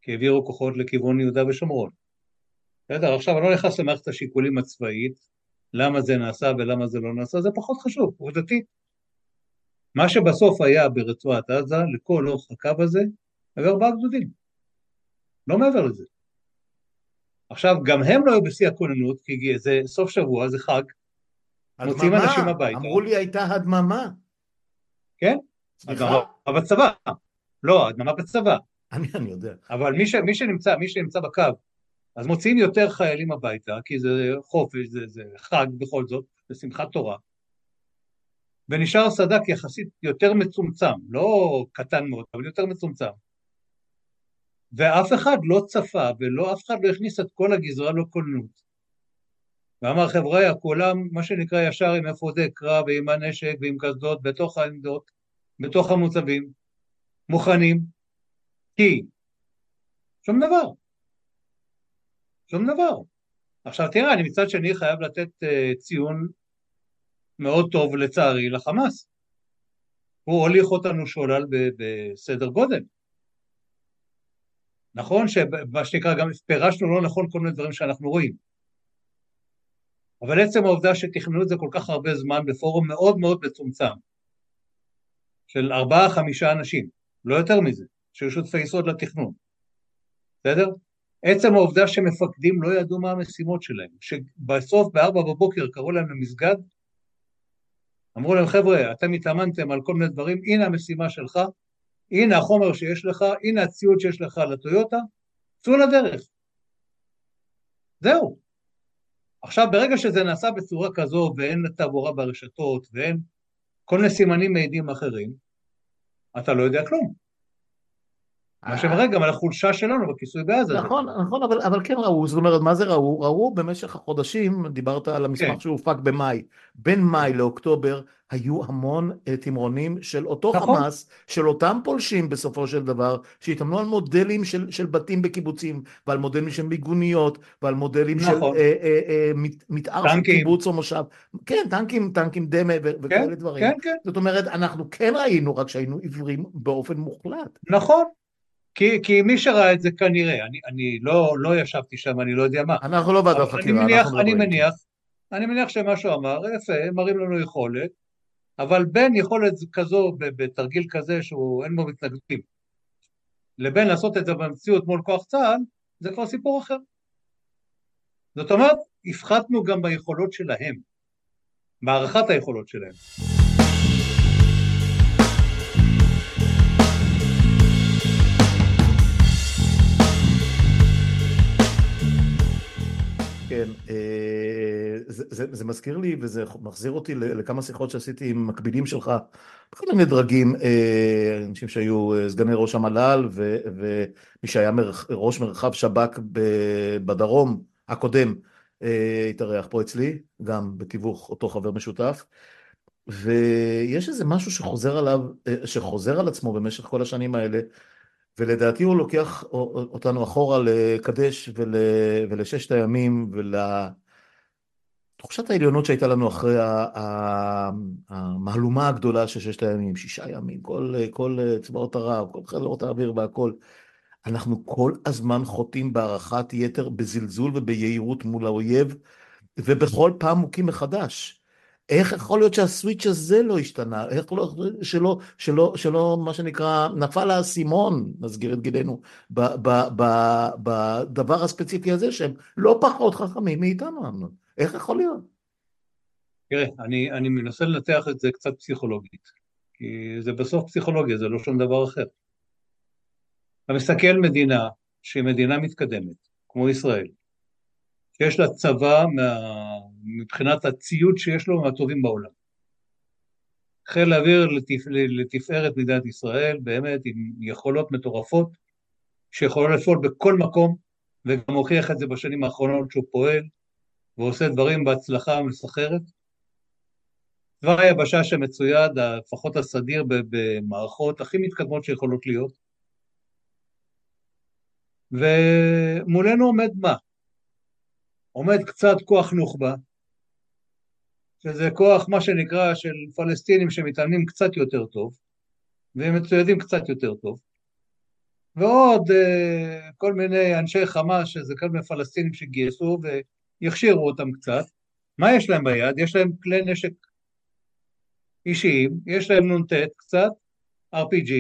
כי העבירו כוחות לכיוון יהודה ושומרון. בסדר, עכשיו אני לא נכנס למערכת השיקולים הצבאית, למה זה נעשה ולמה זה לא נעשה, זה פחות חשוב, עובדתית. מה שבסוף היה ברצועת עזה, לכל אורך הקו הזה, היו ארבעה גדודים. לא מעבר לזה. עכשיו, גם הם לא היו בשיא הכוננות, כי זה סוף שבוע, זה חג, מוציאים אנשים הביתה. אמרו לי הייתה הדממה. כן? סליחה? הדממה בצבא. לא, הדממה בצבא. אני, אני יודע. אבל מי, ש, מי, שנמצא, מי שנמצא בקו, אז מוציאים יותר חיילים הביתה, כי זה חופש, זה, זה חג בכל זאת, זה שמחת תורה. ונשאר סד"כ יחסית יותר מצומצם, לא קטן מאוד, אבל יותר מצומצם. ואף אחד לא צפה, ולא אף אחד לא הכניס את כל הגזרה לקולנות. ואמר חבריא, כולם, מה שנקרא ישר עם אפודי קרב ועם הנשק ועם קסדות בתוך העמדות, בתוך המוצבים, מוכנים, כי שום דבר. שום דבר. עכשיו תראה, אני מצד שני חייב לתת uh, ציון מאוד טוב לצערי לחמאס. הוא הוליך אותנו שולל בסדר גודל. נכון שמה שנקרא גם פירשנו לא נכון כל מיני דברים שאנחנו רואים. אבל עצם העובדה שתכננו את זה כל כך הרבה זמן בפורום מאוד מאוד מצומצם, של ארבעה חמישה אנשים, לא יותר מזה, שהיו שותפי יסוד לתכנון, בסדר? עצם העובדה שמפקדים לא ידעו מה המשימות שלהם, שבסוף בארבע בבוקר קראו להם למסגד, אמרו להם חבר'ה, אתם התאמנתם על כל מיני דברים, הנה המשימה שלך, הנה החומר שיש לך, הנה הציוד שיש לך לטויוטה, צאו לדרך. זהו. עכשיו, ברגע שזה נעשה בצורה כזו ואין תעבורה ברשתות ואין כל מיני סימנים מעידים אחרים, אתה לא יודע כלום. מה שמראה גם על החולשה שלנו בכיסוי בעזה. נכון, נכון, אבל, אבל כן ראו, זאת אומרת, מה זה ראו? ראו במשך החודשים, דיברת על המסמך כן. שהופק במאי, בין מאי לאוקטובר היו המון uh, תמרונים של אותו נכון. חמאס, של אותם פולשים בסופו של דבר, שהתאמנו על מודלים של, של בתים בקיבוצים, ועל מודלים של מיגוניות, ועל מודלים נכון. של uh, uh, uh, מתאר של קיבוץ או מושב. כן, טנקים, טנקים דמה ו- כן, וכאלה דברים. כן, כן. זאת אומרת, אנחנו כן ראינו, רק שהיינו עיוורים באופן מוחלט. נכון. כי, כי מי שראה את זה כנראה, אני, אני לא, לא ישבתי שם, אני לא יודע מה. אנחנו לא ועדת חקירה, אני מניח, לא אני מניח, אני מניח שמה שהוא אמר, יפה, הם מראים לנו יכולת, אבל בין יכולת כזו, בתרגיל כזה שהוא אין בו מתנגדים, לבין לעשות את זה במציאות מול כוח צה"ל, זה כבר סיפור אחר. זאת אומרת, הפחתנו גם ביכולות שלהם, בהערכת היכולות שלהם. כן, אה, זה, זה, זה מזכיר לי וזה מחזיר אותי לכמה שיחות שעשיתי עם מקבילים שלך בכל מיני דרגים, אה, אנשים שהיו אה, סגני ראש המל"ל ו, ומי שהיה מרח, ראש מרחב שב"כ בדרום הקודם התארח פה אצלי, גם בתיווך אותו חבר משותף. ויש איזה משהו שחוזר עליו, שחוזר על עצמו במשך כל השנים האלה ולדעתי הוא לוקח אותנו אחורה לקדש ול, ולששת הימים ולתחושת העליונות שהייתה לנו אחרי המהלומה הגדולה של ששת הימים, שישה ימים, כל, כל צבאות ערב, כל חילות האוויר והכל. אנחנו כל הזמן חוטאים בהערכת יתר, בזלזול וביהירות מול האויב, ובכל פעם מוכים מחדש. איך יכול להיות שהסוויץ' הזה לא השתנה? איך לא, שלא, שלא, שלא, מה שנקרא, נפל האסימון, נסגיר את גידנו, בדבר הספציפי הזה, שהם לא פחות חכמים מאיתנו, אמנון. איך יכול להיות? תראה, אני, אני מנסה לנתח את זה קצת פסיכולוגית, כי זה בסוף פסיכולוגיה, זה לא שום דבר אחר. אתה מסתכל מדינה שהיא מדינה מתקדמת, כמו ישראל, שיש לה צבא מה... מבחינת הציוד שיש לו מהטובים בעולם. חיל האוויר לתפ... לתפארת מדינת ישראל, באמת עם יכולות מטורפות, שיכולות לפעול בכל מקום, וגם הוכיח את זה בשנים האחרונות שהוא פועל, ועושה דברים בהצלחה מסחרת. צבא היבשה שמצויד, לפחות הסדיר, במערכות הכי מתקדמות שיכולות להיות. ומולנו עומד מה? עומד קצת כוח נוח'בה, שזה כוח, מה שנקרא, של פלסטינים שמתאמנים קצת יותר טוב, והם מצוידים קצת יותר טוב, ועוד uh, כל מיני אנשי חמאס, שזה כל מיני פלסטינים שגייסו ויכשירו אותם קצת. מה יש להם ביד? יש להם כלי נשק אישיים, יש להם נ"ט קצת, RPG,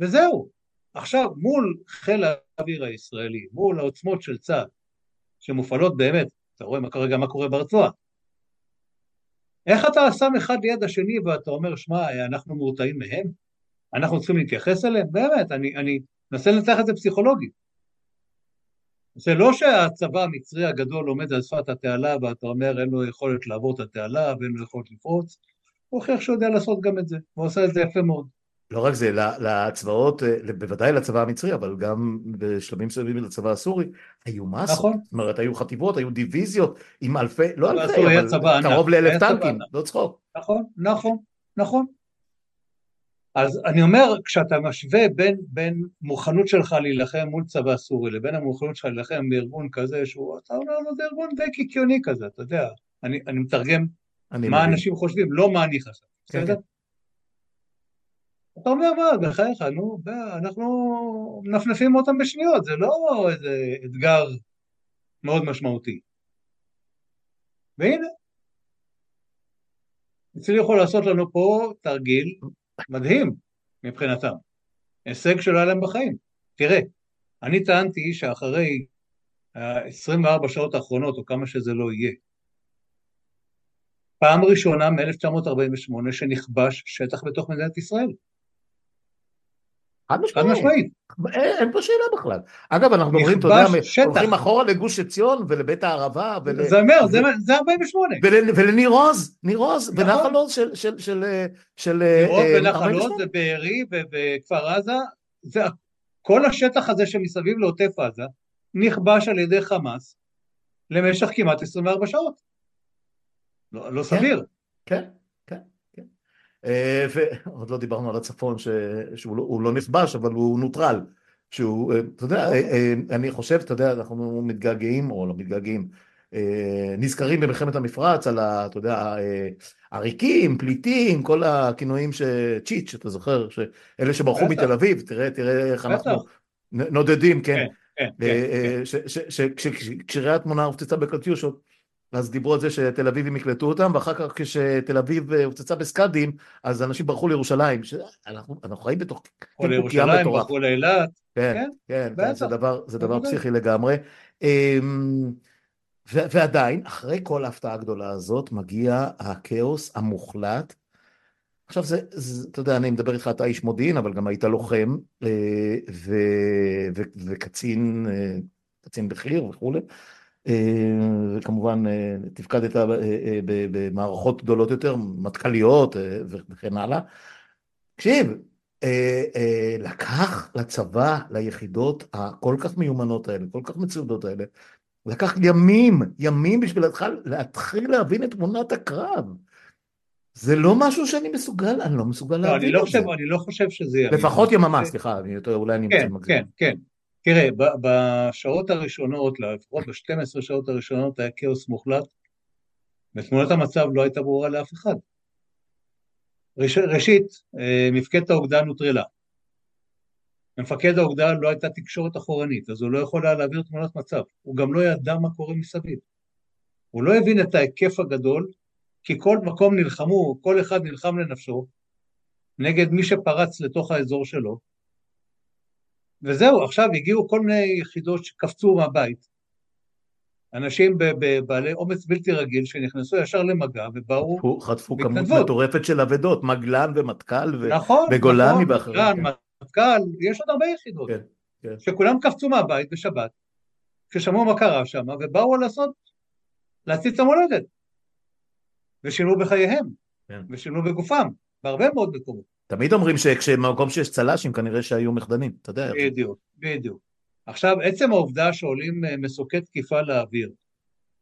וזהו. עכשיו, מול חיל האוויר הישראלי, מול העוצמות של צה"ל, שמופעלות באמת, אתה רואה מה כרגע מה קורה ברצועה, איך אתה שם אחד ליד השני ואתה אומר, שמע, אנחנו מורתעים מהם? אנחנו צריכים להתייחס אליהם? באמת, אני, מנסה לנצח את זה פסיכולוגית. זה לא שהצבא המצרי הגדול עומד על שפת התעלה ואתה אומר אין לו יכולת לעבור את התעלה ואין לו יכולת לפרוץ, הוא הוכיח שהוא יודע לעשות גם את זה, הוא עושה את זה יפה מאוד. לא רק זה, לצבאות, אה, בוודאי לצבא המצרי, אבל גם בשלבים מסוימים לצבא הסורי, היו מסות. נכון. זאת אומרת, היו חטיבות, היו דיוויזיות עם אלפי, לא אלפי, אבל קרוב לאלף טנקים, לא צחוק. נכון, נכון, נכון. אז אני אומר, כשאתה משווה בין, בין מוכנות שלך להילחם מול צבא סורי לבין המוכנות שלך להילחם בארגון כזה שהוא, אתה אומר, זה ארגון די קיקיוני כזה, אתה יודע, אני, אני מתרגם אני מה מבין. אנשים חושבים, לא מה אני חשב, כן, בסדר? כן. אתה אומר, מה, בחייך, נו, אנחנו מנפנפים אותם בשניות, זה לא איזה אתגר מאוד משמעותי. והנה, הצליחו לעשות לנו פה תרגיל מדהים מבחינתם. הישג שלא היה להם בחיים. תראה, אני טענתי שאחרי ה-24 שעות האחרונות, או כמה שזה לא יהיה, פעם ראשונה מ-1948 שנכבש שטח בתוך מדינת ישראל. חד משמעית. אין פה שאלה בכלל. אגב, אנחנו אומרים, אתה יודע, הולכים אחורה לגוש עציון ולבית הערבה. זה אומר, זה 48. ולניר עוז, ניר עוז, נכון. עוז של... ניר עוז בנחל עוז, ובארי ובכפר עזה, כל השטח הזה שמסביב לעוטף עזה נכבש על ידי חמאס למשך כמעט 24 שעות. לא, לא סביר. כן. אה, ועוד לא דיברנו על הצפון ש... שהוא לא, לא נכבש אבל הוא נוטרל. שהוא, אה, אתה יודע, אה, אני חושב, אתה יודע, אנחנו מתגעגעים או לא מתגעגעים נזכרים במלחמת המפרץ על ה... אתה יודע, עריקים, פליטים, כל הכינויים ש... צ'יץ', אתה זוכר, אלה שברחו מתל אביב, תראה, תראה איך אנחנו נודדים, כן, כן, כן, כשקריית מונה הופצצה בקטיושות ואז דיברו על זה שתל אביבים יקלטו אותם, ואחר כך כשתל אביב אה, הופצצה בסקאדים, אז אנשים ברחו לירושלים. אנחנו, אנחנו חיים בתוך או לירושלים, ברחו לאילת. כן, כן, כן, זה דבר, זה דבר פסיכי לגמרי. אמ, ועדיין, אחרי כל ההפתעה הגדולה הזאת, מגיע הכאוס המוחלט. עכשיו זה, זה, אתה יודע, אני מדבר איתך, אתה איש מודיעין, אבל גם היית לוחם, אה, ו, ו, וקצין, אה, קצין בכיר וכולי. אה, וכמובן אה, תפקדת אה, במערכות גדולות יותר, מטכ"ליות וכן הלאה. תקשיב, לקח לצבא, ליחידות הכל כך מיומנות האלה, כל כך מצוידות האלה, לקח ימים, ימים בשביל להתחיל להבין את תמונת הקרב. זה לא משהו שאני מסוגל, אני לא מסוגל לא, להבין לא את זה. אני לא חושב שזה ימים. לפחות יממה, סליחה, אולי אני כן, כן, כן. תראה, בשעות הראשונות, לפחות ב-12 שעות הראשונות היה כאוס מוחלט, ותמונת המצב לא הייתה ברורה לאף אחד. ראש, ראשית, מפקדת האוגדה נוטרלה. למפקד האוגדה לא הייתה תקשורת אחורנית, אז הוא לא יכול היה להעביר תמונת מצב. הוא גם לא ידע מה קורה מסביב. הוא לא הבין את ההיקף הגדול, כי כל מקום נלחמו, כל אחד נלחם לנפשו, נגד מי שפרץ לתוך האזור שלו, וזהו, עכשיו הגיעו כל מיני יחידות שקפצו מהבית. אנשים בעלי אומץ בלתי רגיל שנכנסו ישר למגע ובאו חטפו, חטפו כמות מטורפת של אבדות, מגלן ומטכ"ל ו... נכון, וגולני נכון, ואחרים. מגלן, כן. מטכ"ל, יש עוד הרבה יחידות. כן, כן. שכולם קפצו מהבית בשבת, כששמעו מה קרה שם, ובאו לעשות, להציץ המולדת. ושילמו בחייהם, כן. ושילמו בגופם, בהרבה מאוד מקומות. תמיד אומרים שכשמקום שיש צל"שים כנראה שהיו מחדנים, אתה יודע. בדיוק, בדיוק. עכשיו, עצם העובדה שעולים אה, מסוקי תקיפה לאוויר,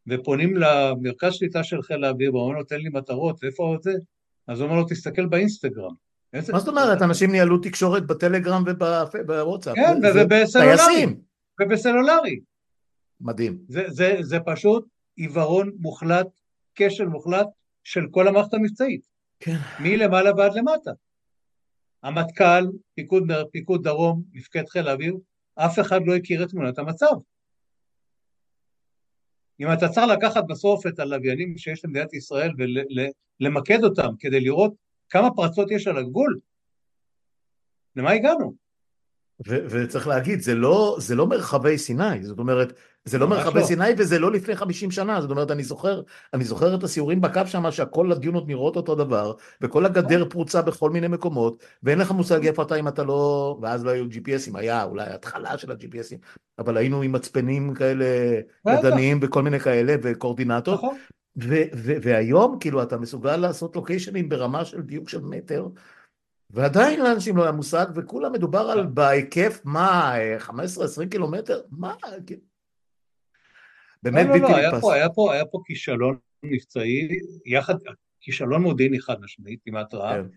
ופונים למרכז שליטה של חיל האוויר, ואומרים לו, תן לי מטרות, איפה זה? אז הוא אומר לו, תסתכל באינסטגרם. מה זאת אומרת? אנשים ניהלו תקשורת בטלגרם ובוואטסאפ. כן, ובסלולרי. ובסלולרי. מדהים. זה, זה, זה פשוט עיוורון מוחלט, כשל מוחלט של כל המערכת המבצעית. כן. מלמעלה ועד למטה. המטכ"ל, פיקוד, פיקוד דרום, מפקד חיל האוויר, אף אחד לא הכיר את תמונת המצב. אם אתה צריך לקחת בסוף את הלוויינים שיש למדינת ישראל ולמקד אותם כדי לראות כמה פרצות יש על הגבול, למה הגענו? וצריך להגיד, זה לא, זה לא מרחבי סיני, זאת אומרת, זה לא מרחבי לא. סיני וזה לא לפני 50 שנה, זאת אומרת, אני זוכר, אני זוכר את הסיורים בקו שם, שהכל הדיונות נראות אותו דבר, וכל הגדר פרוצה בכל מיני מקומות, ואין לך מושג איפה אתה אם אתה לא, ואז לא היו GPSים, היה אולי התחלה של ה-GPSים, אבל היינו עם מצפנים כאלה ידניים וכל מיני כאלה, וקורדינטות, נכון. והיום, כאילו, אתה מסוגל לעשות לוקיישנים ברמה של דיוק של מטר, ועדיין לאנשים לא היה מושג, וכולם מדובר על בהיקף, מה, 15-20 קילומטר? מה? באמת לא, לא, בלתי לא, נתפס. היה, היה, פה, היה פה כישלון מבצעי, יחד, כישלון מודיעיני חד משמעית, כמעט רע, כן,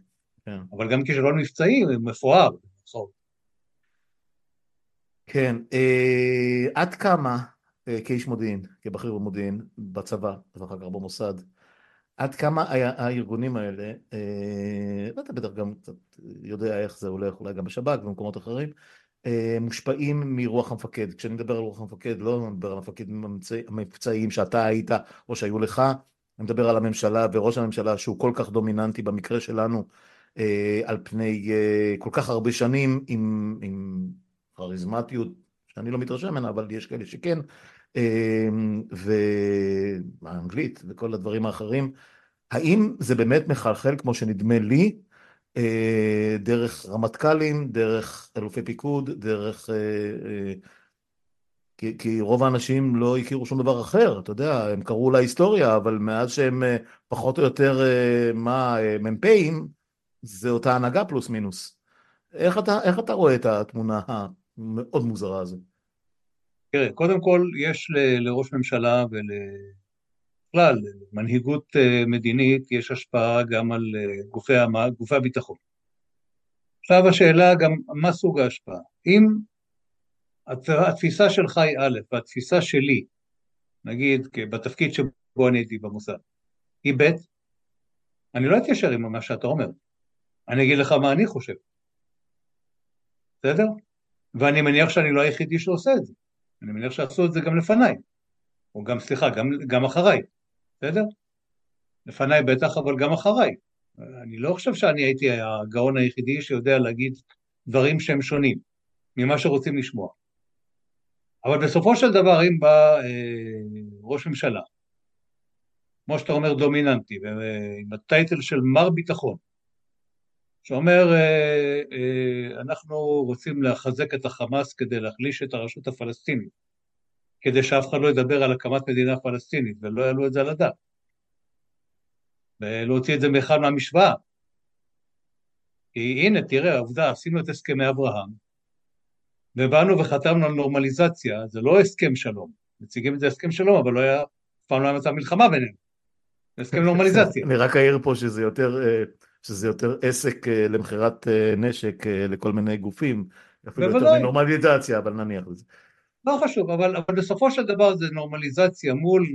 כן. אבל גם כישלון מבצעי מפואר. כן, אה, עד כמה אה, כאיש מודיעין, כבכיר במודיעין, בצבא, ואחר כך במוסד, עד כמה הארגונים האלה, אה, ואתה בטח גם קצת יודע איך זה הולך, אולי גם בשב"כ ובמקומות אחרים, אה, מושפעים מרוח המפקד. כשאני מדבר על רוח המפקד, לא מדבר על המפקדים המבצעיים שאתה היית או שהיו לך, אני מדבר על הממשלה וראש הממשלה שהוא כל כך דומיננטי במקרה שלנו אה, על פני כל כך הרבה שנים עם, עם כריזמטיות שאני לא מתרשם ממנה, אבל יש כאלה שכן, והאנגלית וכל הדברים האחרים, האם זה באמת מחלחל כמו שנדמה לי, אה, דרך רמטכ"לים, דרך אלופי פיקוד, דרך... אה, אה, כי, כי רוב האנשים לא הכירו שום דבר אחר, אתה יודע, הם קראו להיסטוריה, אבל מאז שהם פחות או יותר, מה, מ"פים, זה אותה הנהגה פלוס מינוס. איך אתה, איך אתה רואה את התמונה המאוד מוזרה הזאת? תראה, קודם כל יש ל, לראש ממשלה ולכלל, מנהיגות אה, מדינית, יש השפעה גם על אה, גופי, גופי הביטחון. עכשיו השאלה גם מה סוג ההשפעה. אם התפיסה שלך היא א', והתפיסה שלי, נגיד בתפקיד שבו אני הייתי במוסד, היא ב', אני לא אתיישר עם מה שאתה אומר. אני אגיד לך מה אני חושב. בסדר? ואני מניח שאני לא היחידי שעושה את זה. אני מניח שעשו את זה גם לפניי, או גם, סליחה, גם, גם אחריי, בסדר? לפניי בטח, אבל גם אחריי. אני לא חושב שאני הייתי הגאון היחידי שיודע להגיד דברים שהם שונים ממה שרוצים לשמוע. אבל בסופו של דבר, אם בא אה, ראש ממשלה, כמו שאתה אומר, דומיננטי, ועם הטייטל של מר ביטחון, שאומר, אה, אה, אנחנו רוצים לחזק את החמאס כדי להחליש את הרשות הפלסטינית, כדי שאף אחד לא ידבר על הקמת מדינה פלסטינית, ולא יעלו את זה על הדעת. ולהוציא את זה מאחד מהמשוואה. כי הנה, תראה, העובדה, עשינו את הסכמי אברהם, ובאנו וחתמנו על נורמליזציה, זה לא הסכם שלום. מציגים את זה הסכם שלום, אבל לא היה, אף פעם לא היה מצב מלחמה בינינו. זה הסכם נורמליזציה. אני רק אעיר פה שזה יותר... Uh... שזה יותר עסק אה, למכירת אה, נשק אה, לכל מיני גופים, אפילו יותר מנורמליזציה, אבל נניח לזה. לא חשוב, אבל, אבל בסופו של דבר זה נורמליזציה מול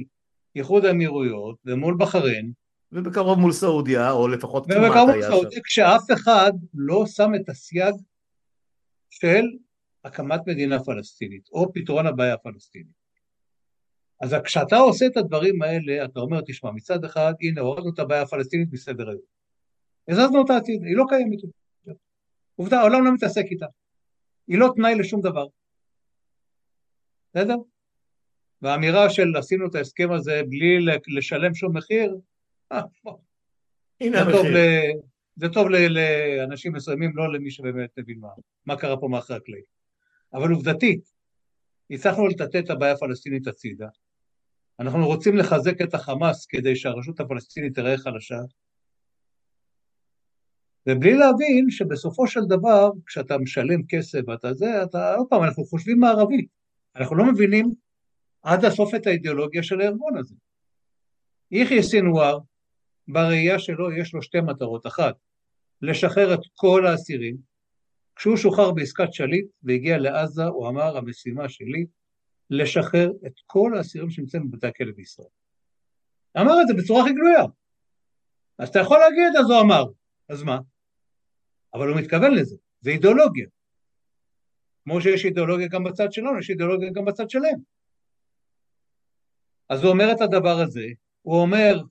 איחוד האמירויות ומול בחריין. ובקרוב מול סעודיה, או לפחות כמעט היה שם. ובקרוב מול סעודיה, כשאף אחד לא שם את הסייג של הקמת מדינה פלסטינית, או פתרון הבעיה הפלסטינית. אז כשאתה עושה את הדברים האלה, אתה אומר, תשמע, מצד אחד, הנה, הורדנו את הבעיה הפלסטינית מסדר היום. הזזנו אותה הצידה, היא לא קיימת יותר. עובדה, העולם לא מתעסק איתה. היא לא תנאי לשום דבר. בסדר? והאמירה של עשינו את ההסכם הזה בלי לשלם שום מחיר, אה, הנה זה המחיר. זה טוב. לאנשים מסוימים, לא למי שבאמת מבין מה, מה קרה פה מאחורי הקלעים. אבל עובדתית, הצלחנו לטאטא את הבעיה הפלסטינית הצידה. אנחנו רוצים לחזק את החמאס כדי שהרשות הפלסטינית תראה חלשה, ובלי להבין שבסופו של דבר, כשאתה משלם כסף ואתה זה, אתה, עוד פעם, אנחנו חושבים מערבית. אנחנו לא מבינים עד הסוף את האידיאולוגיה של הארגון הזה. יחיא סינואר, בראייה שלו יש לו שתי מטרות. אחת, לשחרר את כל האסירים. כשהוא שוחרר בעסקת שליט והגיע לעזה, הוא אמר, המשימה שלי, לשחרר את כל האסירים שנמצאים בבתי הכלא בישראל. אמר את זה בצורה הכי גלויה. אז אתה יכול להגיד, אז הוא אמר. אז מה? אבל הוא מתכוון לזה, זה אידיאולוגיה. כמו שיש אידיאולוגיה גם בצד שלנו, יש אידיאולוגיה גם בצד שלהם. אז הוא אומר את הדבר הזה, הוא אומר,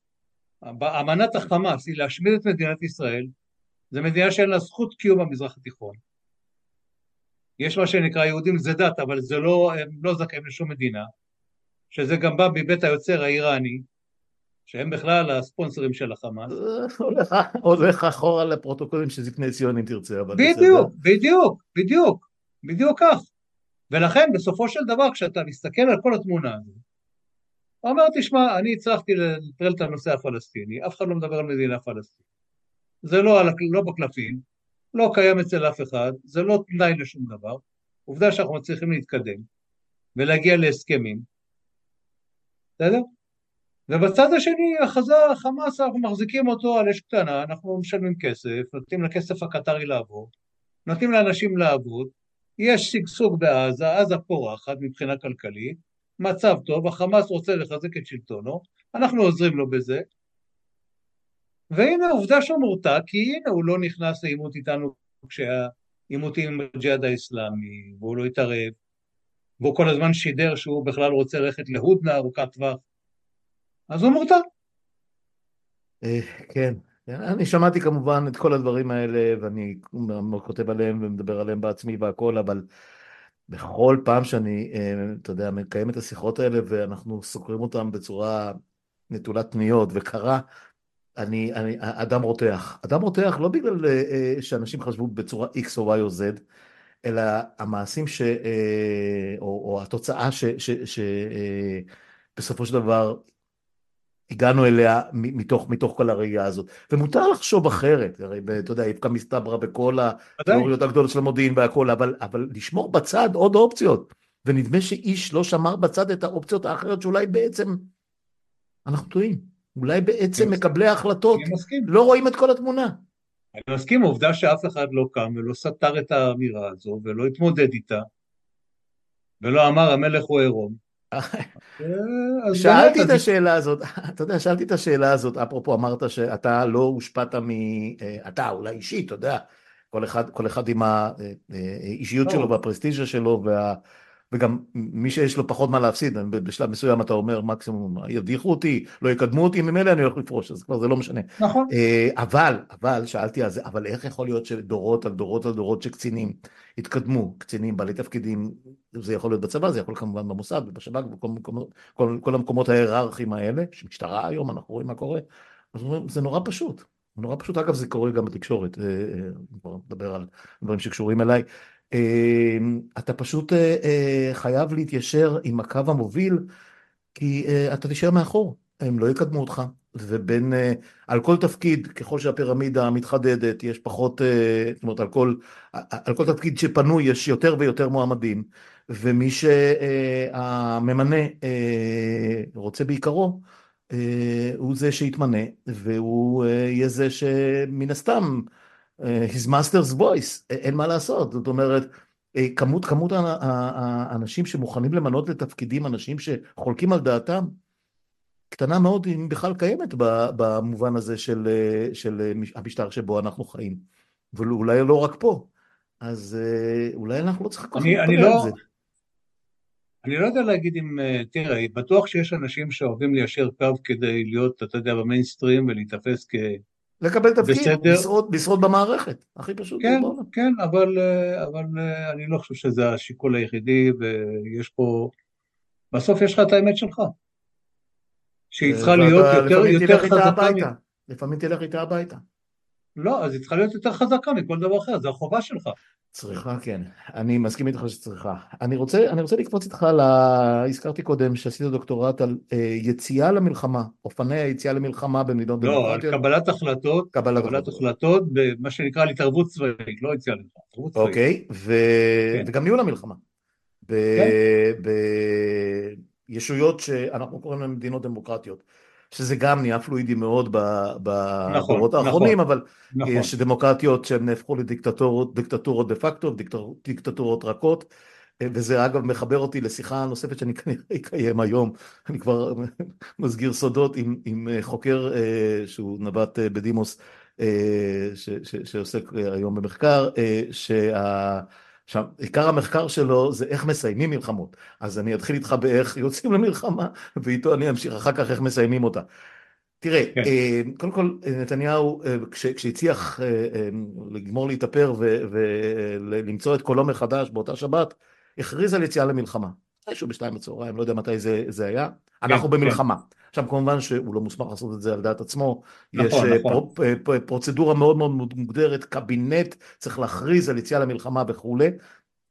אמנת החמאס היא להשמיד את מדינת ישראל, זו מדינה שאין לה זכות קיום במזרח התיכון. יש מה שנקרא יהודים זה דת, אבל זה לא, הם לא זכאים לשום מדינה, שזה גם בא מבית היוצר האיראני, שהם בכלל הספונסרים של החמאס. הולך אחורה לפרוטוקולים של זקני ציון אם תרצה, אבל בסדר. בדיוק, בדיוק, בדיוק, בדיוק כך. ולכן בסופו של דבר כשאתה מסתכל על כל התמונה הזאת, הוא אומר, תשמע, אני הצלחתי לנטרל את הנושא הפלסטיני, אף אחד לא מדבר על מדינה פלסטינית. זה לא, לא בקלפים, לא קיים אצל אף אחד, זה לא תנאי לשום דבר. עובדה שאנחנו מצליחים להתקדם ולהגיע להסכמים, בסדר? ובצד השני, החזר, החמאס, אנחנו מחזיקים אותו על אש קטנה, אנחנו משלמים כסף, נותנים לכסף הקטרי לעבור, נותנים לאנשים לעבוד, יש שגשוג בעזה, עזה פורחת מבחינה כלכלית, מצב טוב, החמאס רוצה לחזק את שלטונו, אנחנו עוזרים לו בזה, והנה עובדה שהוא מורתע, כי הנה הוא לא נכנס לעימות איתנו כשהיה עימותים עם הג'יהאד האסלאמי, והוא לא התערב, והוא כל הזמן שידר שהוא בכלל רוצה ללכת להודנה ארוכת טווח, אז הוא מורתע. אה, כן, אני שמעתי כמובן את כל הדברים האלה, ואני כותב עליהם ומדבר עליהם בעצמי והכל, אבל בכל פעם שאני, אה, אתה יודע, מקיים את השיחות האלה ואנחנו סוקרים אותן בצורה נטולת פניות וקרה, אני, אני, אדם רותח. אדם רותח לא בגלל אה, שאנשים חשבו בצורה X או Y או Z, אלא המעשים ש... או, או התוצאה שבסופו של דבר הגענו אליה מתוך, מתוך כל הראייה הזאת. ומותר לחשוב אחרת, הרי אתה יודע, איפכא מסתברא בכל התיאוריות הגדולות של המודיעין והכל, אבל, אבל לשמור בצד עוד אופציות. ונדמה שאיש לא שמר בצד את האופציות האחרות שאולי בעצם אנחנו טועים. אולי בעצם מקבלי ההחלטות לא רואים את כל התמונה. אני מסכים, עובדה שאף אחד לא קם ולא סתר את האמירה הזו ולא התמודד איתה ולא אמר המלך הוא עירום. שאלתי את השאלה הזאת, אתה יודע, שאלתי את השאלה הזאת, אפרופו אמרת שאתה לא הושפעת מ... אה, אתה אולי אישית, אתה יודע, כל אחד, כל אחד עם האישיות שלו והפרסטיז'ה שלו וה... וגם מי שיש לו פחות מה להפסיד, בשלב מסוים אתה אומר מקסימום ידיחו אותי, לא יקדמו אותי, ממילא אני הולך לפרוש, אז כבר זה לא משנה. נכון. אה, אבל, אבל, שאלתי על זה, אבל איך יכול להיות שדורות על דורות על דורות שקצינים התקדמו, קצינים בעלי תפקידים, זה יכול להיות בצבא, זה יכול כמובן במוסד ובשב"כ וכל כל, כל המקומות ההיררכיים האלה, שמשטרה היום, אנחנו רואים מה קורה, זה נורא פשוט. נורא פשוט, אגב זה קורה גם בתקשורת, אה, אה, כבר נדבר על דברים שקשורים אליי. אמ, אתה פשוט אה, חייב להתיישר עם הקו המוביל, כי אתה תישאר מאחור, הם לא יקדמו אותך. ובין, על כל תפקיד, ככל שהפירמידה מתחדדת, יש פחות, זאת אומרת, על כל, על כל תפקיד שפנוי יש יותר ויותר מועמדים, ומי שהממנה רוצה בעיקרו, הוא זה שיתמנה, והוא יהיה זה שמן הסתם his master's voice, אין מה לעשות, זאת אומרת, אה, כמות, כמות האנשים שמוכנים למנות לתפקידים, אנשים שחולקים על דעתם, קטנה מאוד, אם בכלל קיימת במובן הזה של, אה, של המשטר שבו אנחנו חיים, ואולי לא רק פה, אז אה, אולי אנחנו לא צריכים כל כך לא, על זה. אני לא יודע להגיד אם, תראה, בטוח שיש אנשים שאוהבים ליישר קו כדי להיות, אתה יודע, במיינסטרים ולהיתפס כ... לקבל תפקיד, לשרוד, במערכת, הכי פשוט. כן, כן, אבל, אבל אני לא חושב שזה השיקול היחידי, ויש פה, בסוף יש לך את האמת שלך. שהיא צריכה להיות יותר, יותר חזקה. לפעמים תלך איתה הביתה. לא, אז היא צריכה להיות יותר חזקה מכל דבר אחר, זו החובה שלך. צריכה, כן. אני מסכים איתך שצריכה. אני רוצה, אני רוצה לקפוץ איתך, ל... הזכרתי קודם שעשית דוקטורט על אה, יציאה למלחמה, אופני היציאה למלחמה במדינות לא, דמוקרטיות. לא, על קבלת החלטות, קבלת, קבלת החלטות, במה שנקרא על התערבות צבאית, לא יציאה למלחמה, התערבות צבאית. אוקיי, ו... כן. וגם ניהול המלחמה. ב... כן. בישויות שאנחנו קוראים להן מדינות דמוקרטיות. שזה גם נהיה פלואידי מאוד נכון, בדורות נכון, האחרונים, נכון, אבל נכון. יש דמוקרטיות שהן נהפכו לדיקטטורות דיקטטורות דה פקטו, דיקטטורות רכות, וזה אגב מחבר אותי לשיחה נוספת שאני כנראה אקיים היום, אני כבר מסגיר סודות עם, עם חוקר אה, שהוא נווט אה, בדימוס, אה, ש, ש, שעוסק היום במחקר, שה... עכשיו, עיקר המחקר שלו זה איך מסיימים מלחמות. אז אני אתחיל איתך באיך יוצאים למלחמה, ואיתו אני אמשיך אחר כך איך מסיימים אותה. תראה, כן. קודם כל נתניהו כשהצליח לגמור להתאפר ולמצוא את קולו מחדש באותה שבת, הכריז על יציאה למלחמה. איזשהו בשתיים בצהריים, לא יודע מתי זה, זה היה, כן, אנחנו במלחמה. כן. עכשיו כמובן שהוא לא מוסמך לעשות את זה על דעת עצמו, נכון, יש נכון. פרו, פרו, פרוצדורה מאוד מאוד מוגדרת, קבינט צריך להכריז על יציאה למלחמה וכולי,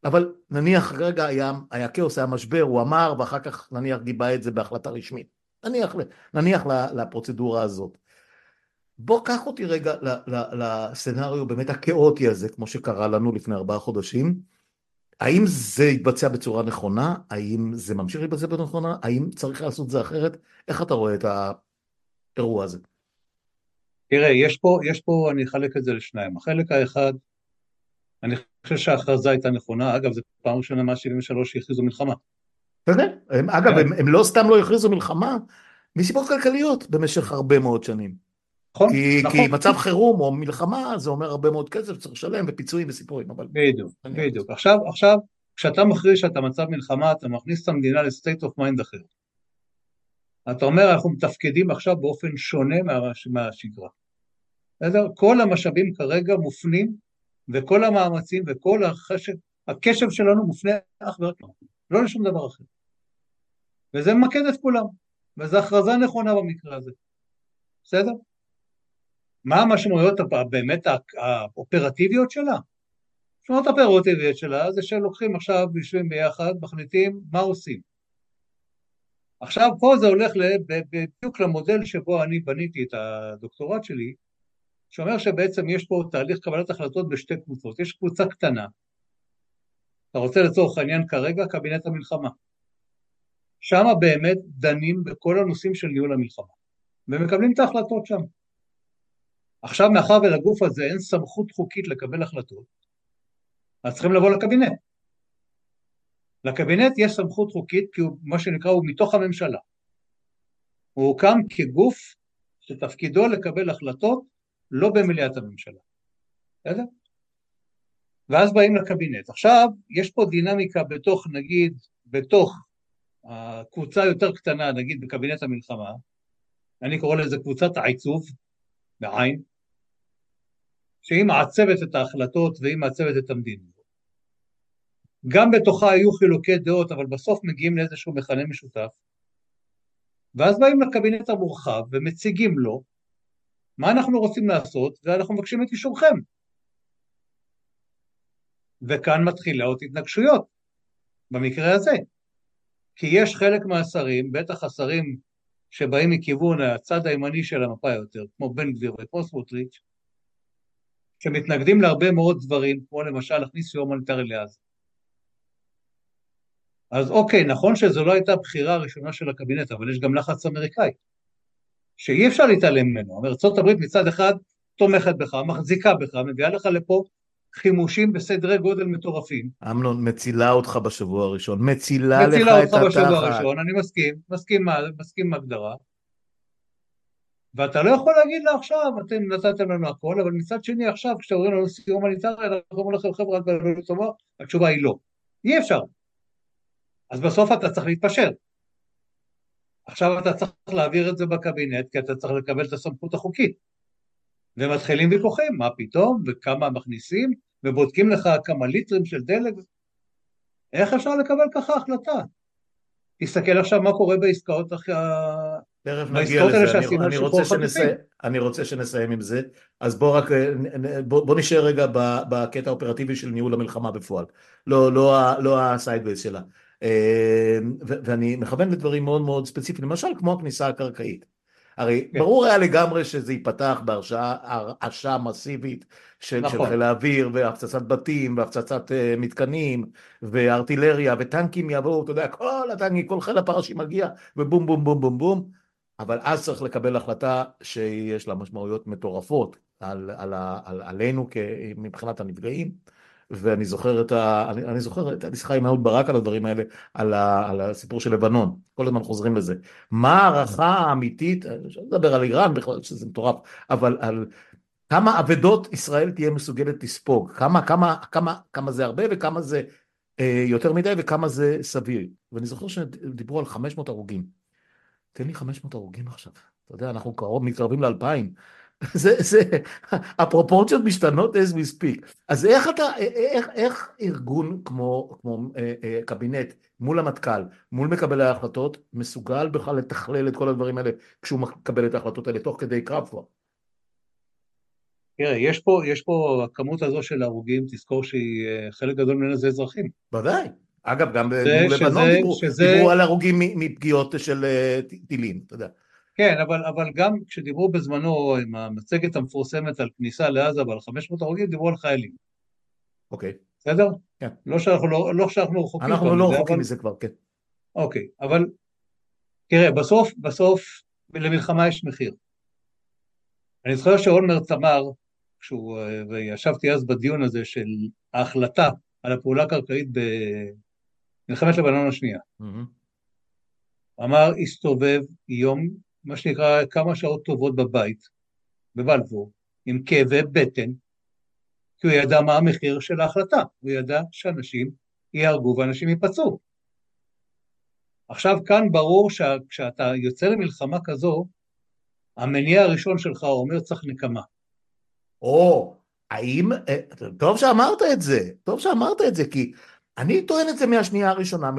אבל נניח רגע היה, היה כאוס, היה משבר, הוא אמר ואחר כך נניח גיבה את זה בהחלטה רשמית, נניח, נניח לפרוצדורה הזאת. בוא קח אותי רגע לסצנריו באמת הכאוטי הזה, כמו שקרה לנו לפני ארבעה חודשים, האם זה יתבצע בצורה נכונה? האם זה ממשיך להתבצע בצורה נכונה? האם צריך לעשות את זה אחרת? איך אתה רואה את האירוע הזה? תראה, יש פה, יש פה, אני אחלק את זה לשניים. החלק האחד, אני חושב שההכרזה הייתה נכונה, אגב, זו פעם ראשונה מאז 73 שהכריזו מלחמה. יודע, אגב, כן. הם, הם לא סתם לא הכריזו מלחמה, מסיבות כלכליות במשך הרבה מאוד שנים. נכון, כי, נכון. כי מצב חירום או מלחמה זה אומר הרבה מאוד כסף, צריך לשלם ופיצויים וסיפורים, אבל... בדיוק, בדיוק. עכשיו, עכשיו, כשאתה מכריז שאתה מצב מלחמה, אתה מכניס את המדינה ל state of mind אחר. אתה אומר, אנחנו מתפקדים עכשיו באופן שונה מה, מהשגרה. בסדר? כל המשאבים כרגע מופנים, וכל המאמצים וכל החשב, הקשב שלנו מופנה אך ורק לא לשום דבר אחר. וזה ממקד את כולם, וזו הכרזה נכונה במקרה הזה. בסדר? מה המשמעויות באמת האופרטיביות שלה? המשמעויות האופרטיביות שלה זה שלוקחים עכשיו, יושבים ביחד, מחליטים מה עושים. עכשיו פה זה הולך בדיוק למודל שבו אני בניתי את הדוקטורט שלי, שאומר שבעצם יש פה תהליך קבלת החלטות בשתי קבוצות. יש קבוצה קטנה, אתה רוצה לצורך העניין כרגע קבינט המלחמה. שם באמת דנים בכל הנושאים של ניהול המלחמה, ומקבלים את ההחלטות שם. עכשיו מאחר ולגוף הזה אין סמכות חוקית לקבל החלטות, אז צריכים לבוא לקבינט. לקבינט יש סמכות חוקית כי הוא, מה שנקרא, הוא מתוך הממשלה. הוא הוקם כגוף שתפקידו לקבל החלטות לא במליאת הממשלה. בסדר? ואז באים לקבינט. עכשיו, יש פה דינמיקה בתוך, נגיד, בתוך הקבוצה היותר קטנה, נגיד בקבינט המלחמה, אני קורא לזה קבוצת העיצוב, בעין, שהיא מעצבת את ההחלטות והיא מעצבת את המדיניות. גם בתוכה היו חילוקי דעות, אבל בסוף מגיעים לאיזשהו מכנה משותף, ואז באים לקבינט המורחב ומציגים לו מה אנחנו רוצים לעשות, ואנחנו מבקשים את אישורכם. וכאן מתחילות התנגשויות, במקרה הזה. כי יש חלק מהשרים, בטח השרים שבאים מכיוון הצד הימני של המפה יותר, כמו בן גביר וכמו סמוטריץ', שמתנגדים להרבה מאוד דברים, כמו למשל להכניס סיוע הומניטרי לעזה. אז אוקיי, נכון שזו לא הייתה הבחירה הראשונה של הקבינט, אבל יש גם לחץ אמריקאי, שאי אפשר להתעלם ממנו. הברית מצד אחד תומכת בך, מחזיקה בך, מביאה לך לפה חימושים בסדרי גודל מטורפים. אמנון, מצילה אותך בשבוע הראשון, מצילה, מצילה לך את התחת. מצילה אותך בשבוע הראשון, אני מסכים, מסכים, מסכים עם ההגדרה. ואתה לא יכול להגיד לה עכשיו, אתם נתתם לנו הכל, אבל מצד שני עכשיו, כשאומרים לנו סיום הומניטרי, אנחנו אומרים לכם חבר'ה, התשובה היא לא. אי אפשר. אז בסוף אתה צריך להתפשר. עכשיו אתה צריך להעביר את זה בקבינט, כי אתה צריך לקבל את הסמכות החוקית. ומתחילים ויכוחים, מה פתאום, וכמה מכניסים, ובודקים לך כמה ליטרים של דלק. איך אפשר לקבל ככה החלטה? תסתכל עכשיו מה קורה בעסקאות תכף נגיע לזה, אני, אני, רוצה שנסיים, אני רוצה שנסיים עם זה, אז בוא רק, בוא, בוא נשאר רגע בקטע האופרטיבי של ניהול המלחמה בפועל, לא, לא, לא ה sideways שלה, אה, ואני מכוון לדברים מאוד מאוד ספציפיים, למשל כמו הכניסה הקרקעית. הרי כן. ברור היה לגמרי שזה ייפתח בהרעשה מסיבית של, נכון. של חיל האוויר והפצצת בתים והפצצת uh, מתקנים וארטילריה וטנקים יבואו, אתה יודע, כל הטנקים, כל חיל הפרשים מגיע ובום בום בום בום בום אבל אז צריך לקבל החלטה שיש לה משמעויות מטורפות על, על, על, עלינו מבחינת הנפגעים ואני זוכר את ה... אני, אני זוכר את השיחה עם אהוד ברק על הדברים האלה, על, ה, על הסיפור של לבנון, כל הזמן חוזרים לזה. מה ההערכה האמיתית, אני לא מדבר על איראן בכלל, שזה מטורף, אבל על כמה אבדות ישראל תהיה מסוגלת לספוג, כמה, כמה, כמה, כמה זה הרבה וכמה זה אה, יותר מדי וכמה זה סביר. ואני זוכר שדיברו על 500 הרוגים. תן לי 500 הרוגים עכשיו. אתה יודע, אנחנו קרוב, מתקרבים לאלפיים. זה, זה, הפרופורציות משתנות as we speak. אז איך אתה, איך, איך ארגון כמו, כמו אה, אה, קבינט מול המטכ"ל, מול מקבלי ההחלטות, מסוגל בכלל לתכלל את כל הדברים האלה כשהוא מקבל את ההחלטות האלה תוך כדי קרב כבר? תראה, יש פה, יש פה, הכמות הזו של הרוגים, תזכור שהיא, אה, חלק גדול ממנה זה אזרחים. ודאי. אגב, גם בלבנון דיברו, שזה... דיברו על הרוגים מפגיעות של אה, טילים, אתה יודע. כן, אבל, אבל גם כשדיברו בזמנו עם המצגת המפורסמת על כניסה לעזה ועל 500 הרוגים, דיברו על חיילים. אוקיי. בסדר? כן. לא שאנחנו לא, לא שאנחנו רחוקים אנחנו לא רחוקים אבל... מזה כבר, כן. אוקיי, אבל תראה, בסוף, בסוף למלחמה יש מחיר. אני זוכר שאולמרט אמר, כשהוא, וישבתי אז בדיון הזה של ההחלטה על הפעולה הקרקעית במלחמת לבנון השנייה. Mm-hmm. אמר, הסתובב יום, מה שנקרא, כמה שעות טובות בבית, בבלפור, עם כאבי בטן, כי הוא ידע מה המחיר של ההחלטה, הוא ידע שאנשים ייהרגו ואנשים ייפצעו. עכשיו כאן ברור שכשאתה יוצא למלחמה כזו, המניע הראשון שלך אומר צריך נקמה. או, האם, אה, טוב שאמרת את זה, טוב שאמרת את זה, כי אני טוען את זה מהשנייה הראשונה,